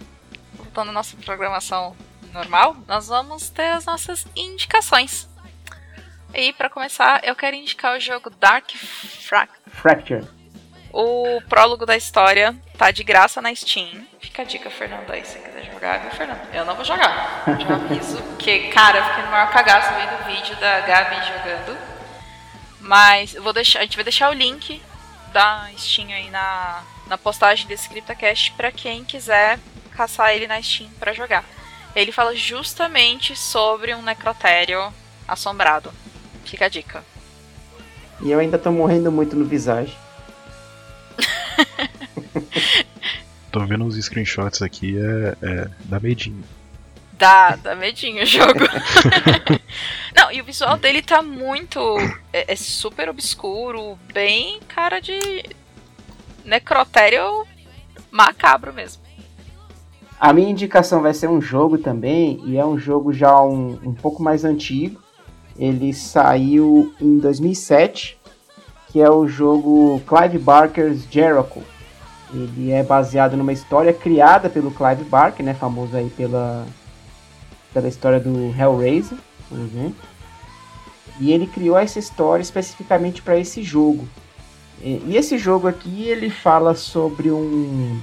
voltando à nossa programação normal, nós vamos ter as nossas indicações. E para começar, eu quero indicar o jogo Dark Fra Fracture. O prólogo da história tá de graça na Steam. Fica a dica, Fernando, aí se você quiser jogar, viu, Fernando? Eu não vou jogar. Já aviso, porque, cara, eu fiquei no maior cagaço vendo o vídeo da Gabi jogando. Mas eu vou deixar, a gente vai deixar o link da Steam aí na, na postagem desse CryptoCast para quem quiser caçar ele na Steam para jogar. Ele fala justamente sobre um necrotério assombrado. Fica a dica. E eu ainda tô morrendo muito no Visage. Tô vendo uns screenshots aqui, é, é dá medinho. Dá, dá medinho o jogo. Não, e o visual dele tá muito. É, é, super obscuro, bem cara de. Necrotério macabro mesmo. A minha indicação vai ser um jogo também, e é um jogo já um, um pouco mais antigo. Ele saiu em 2007, que é o jogo Clive Barker's Jericho. Ele é baseado numa história criada pelo Clive Barker, né, famoso aí pela, pela história do Hellraiser, por exemplo. E ele criou essa história especificamente para esse jogo. E, esse jogo aqui ele fala sobre um,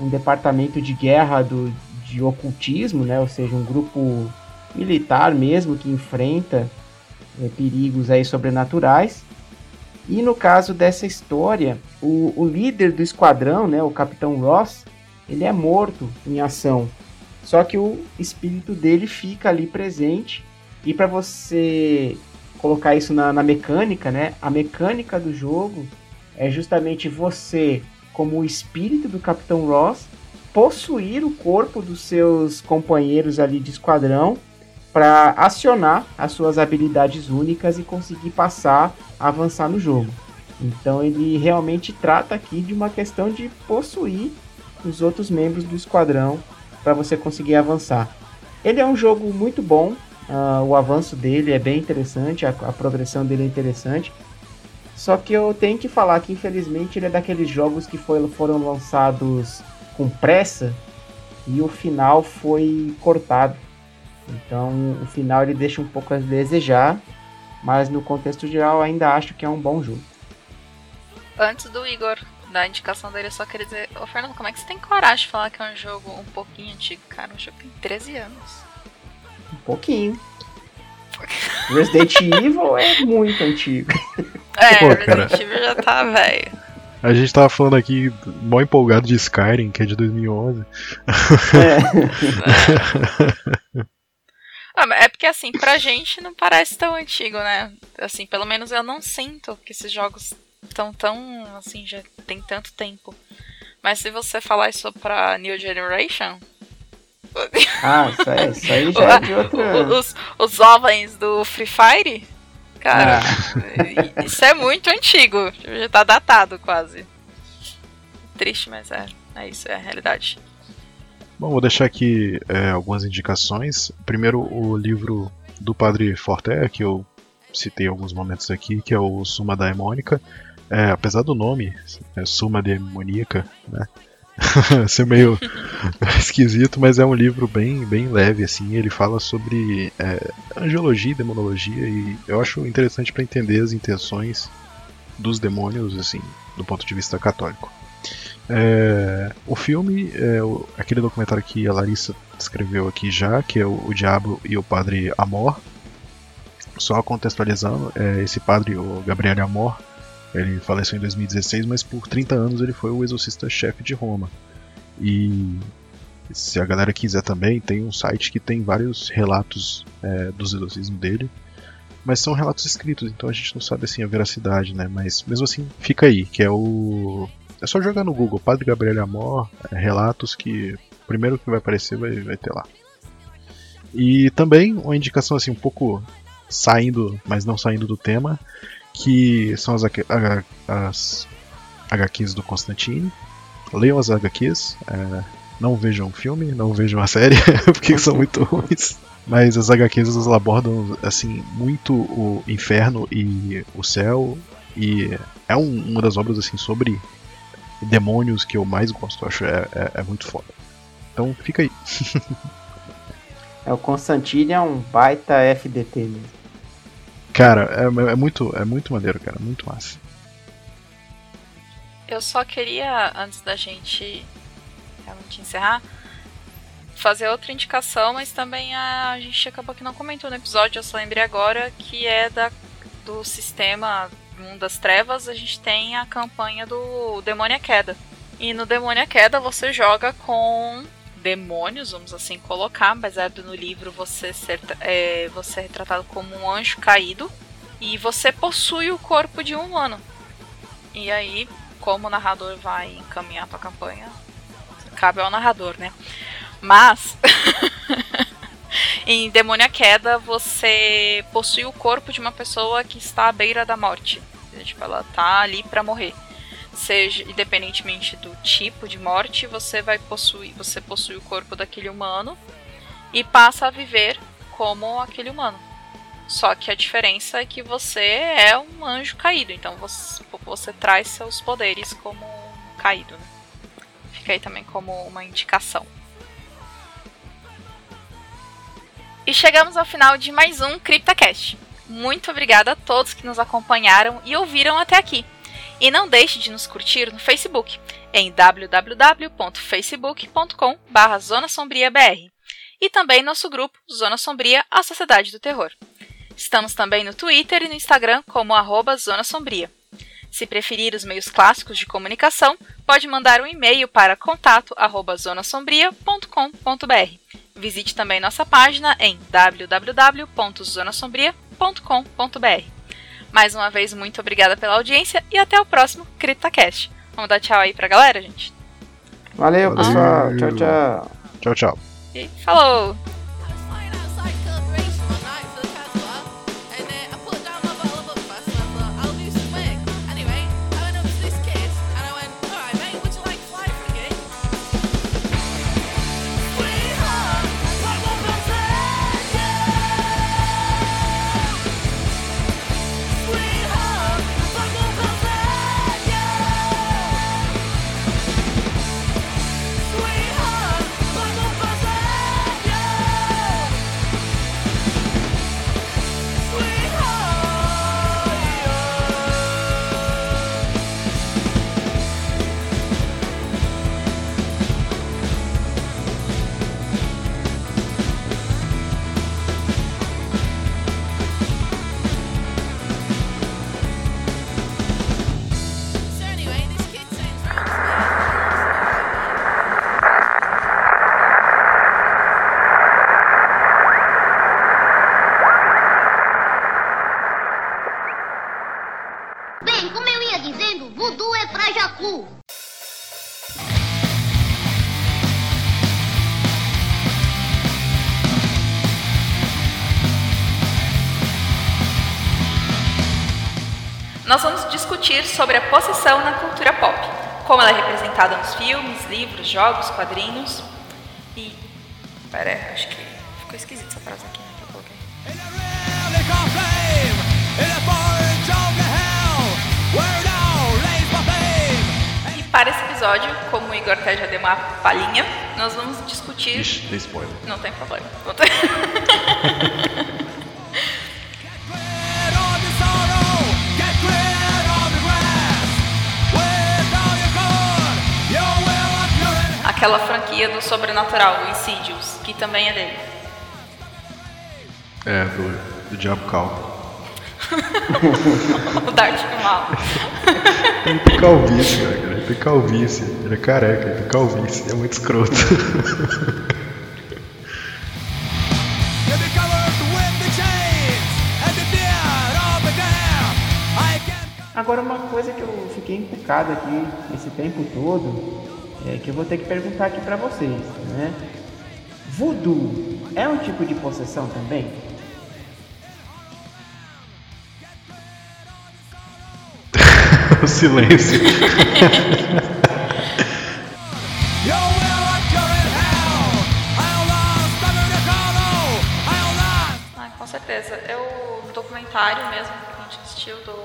um departamento de guerra do, de ocultismo, né, ou seja, um grupo militar mesmo que enfrenta é, perigos aí sobrenaturais. E no caso dessa história, o, o líder do esquadrão, né, o Capitão Ross, ele é morto em ação. Só que o espírito dele fica ali presente. E para você colocar isso na, na, mecânica, né? A mecânica do jogo é justamente você, como o espírito do Capitão Ross, possuir o corpo dos seus companheiros ali de esquadrão para acionar as suas habilidades únicas e conseguir passar, avançar no jogo. Então ele realmente trata aqui de uma questão de possuir os outros membros do esquadrão para você conseguir avançar. Ele é um jogo muito bom, uh, o avanço dele é bem interessante, a, a progressão dele é interessante. Só que eu tenho que falar que infelizmente ele é daqueles jogos que foi, foram lançados com pressa e o final foi cortado. Então o final ele deixa um pouco a desejar, mas no contexto geral ainda acho que é um bom jogo. Antes do Igor dar indicação dele, eu só queria dizer, ô Fernando, como é que você tem coragem de falar que é um jogo um pouquinho antigo, cara? Um jogo tem 13 anos. Um pouquinho. Resident Evil é muito antigo. É, Pô, Resident Evil já tá velho. A gente tava falando aqui, mó empolgado de Skyrim, que é de 2011. É. Ah, é porque assim, pra gente não parece tão antigo, né? Assim, pelo menos eu não sinto que esses jogos estão tão, assim, já tem tanto tempo. Mas se você falar isso pra New Generation. Ah, isso aí, isso aí já é de outra. Os, os jovens do Free Fire? Cara, ah. isso é muito antigo. Já tá datado quase. Triste, mas é. É isso, é a realidade. Bom, vou deixar aqui é, algumas indicações. Primeiro, o livro do Padre Forte, que eu citei alguns momentos aqui, que é o Suma Daemônica. É, apesar do nome, é Suma Demoníaca, né? ser meio esquisito, mas é um livro bem, bem leve, assim. Ele fala sobre é, angiologia e demonologia, e eu acho interessante para entender as intenções dos demônios, assim, do ponto de vista católico. É, o filme é o, aquele documentário que a Larissa escreveu aqui já, que é o, o Diabo e o Padre Amor. Só contextualizando, é, esse padre, o Gabriel Amor, ele faleceu em 2016, mas por 30 anos ele foi o exorcista-chefe de Roma. E se a galera quiser também, tem um site que tem vários relatos é, dos exorcismos dele. Mas são relatos escritos, então a gente não sabe assim a veracidade, né? Mas mesmo assim, fica aí, que é o é só jogar no Google Padre Gabriel Amor, é, relatos que o primeiro que vai aparecer vai, vai ter lá. E também uma indicação assim um pouco saindo, mas não saindo do tema, que são as, as HQs do Constantine. Leiam as HQs, é, não vejam o filme, não vejam a série, porque são muito ruins. Mas as HQs elas abordam assim muito o inferno e o céu e é um, uma das obras assim sobre demônios que eu mais gosto. Eu acho é, é, é muito foda. Então fica aí. É, o Constantine é um baita FDT mesmo. Cara, é, é muito, é muito maneiro, cara. Muito massa. Eu só queria, antes da gente realmente encerrar, fazer outra indicação, mas também a, gente acabou que não comentou no episódio, eu só lembrei agora, que é da, do sistema Mundo das Trevas, a gente tem a campanha do Demônia Queda. E no Demônia Queda você joga com demônios, vamos assim colocar, baseado no livro você ser é, você é retratado como um anjo caído e você possui o corpo de um humano. E aí, como o narrador vai encaminhar a tua campanha, cabe ao narrador, né? Mas em Demônia Queda você possui o corpo de uma pessoa que está à beira da morte. Tipo, ela tá ali para morrer seja independentemente do tipo de morte, você vai possuir, você possui o corpo daquele humano e passa a viver como aquele humano. Só que a diferença é que você é um anjo caído, então você, você traz seus poderes como caído. Né? Fica aí também como uma indicação. E chegamos ao final de mais um CryptaCast. Muito obrigada a todos que nos acompanharam e ouviram até aqui. E não deixe de nos curtir no Facebook, em www.facebook.com.br Zona Sombria BR. E também nosso grupo Zona Sombria, a Sociedade do Terror. Estamos também no Twitter e no Instagram como arroba Zona Sombria. Se preferir os meios clássicos de comunicação, pode mandar um e-mail para contato@zonasombria.com.br. Visite também nossa página em www.zonasombria.com.br. Mais uma vez, muito obrigada pela audiência e até o próximo CryptaCast. Vamos dar tchau aí pra galera, gente? Valeu, pessoal. Tchau, tchau. Tchau, tchau. E falou! Nós vamos discutir sobre a possessão na cultura pop, como ela é representada nos filmes, livros, jogos, quadrinhos e. Pera, acho que ficou esquisita essa frase aqui, né? Que eu coloquei. E para esse episódio, como o Igor até já deu uma palhinha, nós vamos discutir. Ixi, dei spoiler. Não tem problema. Não franquia do sobrenatural, o Insidious, que também é dele. É, do, do Diabo Calvo. o Darth Mal. Ele tem calvície, cara. Ele tem calvície. Ele é careca, ele tem calvície. É muito escroto. Agora uma coisa que eu fiquei encucado aqui esse tempo todo é, que eu vou ter que perguntar aqui para vocês, né? Voodoo é um tipo de possessão também? o silêncio. ah, com certeza. É o documentário mesmo que a gente assistiu do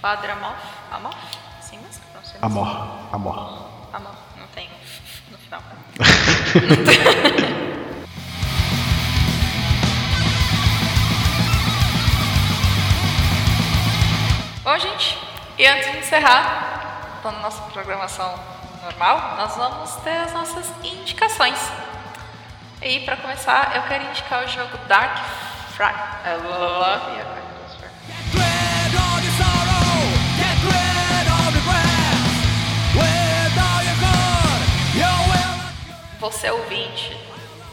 Padre Amof, Amof? Assim rimas? Não sei. Amor. Amor. Amor. Não tem no final. Bom, gente, e antes de encerrar, então, nossa programação normal, nós vamos ter as nossas indicações. E para começar, eu quero indicar o jogo Dark Fry. Você ouvinte,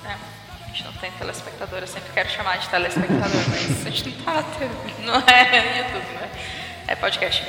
né? A gente não tem telespectador, eu sempre quero chamar de telespectador, mas a gente não tá tendo, não é YouTube, né? É podcast.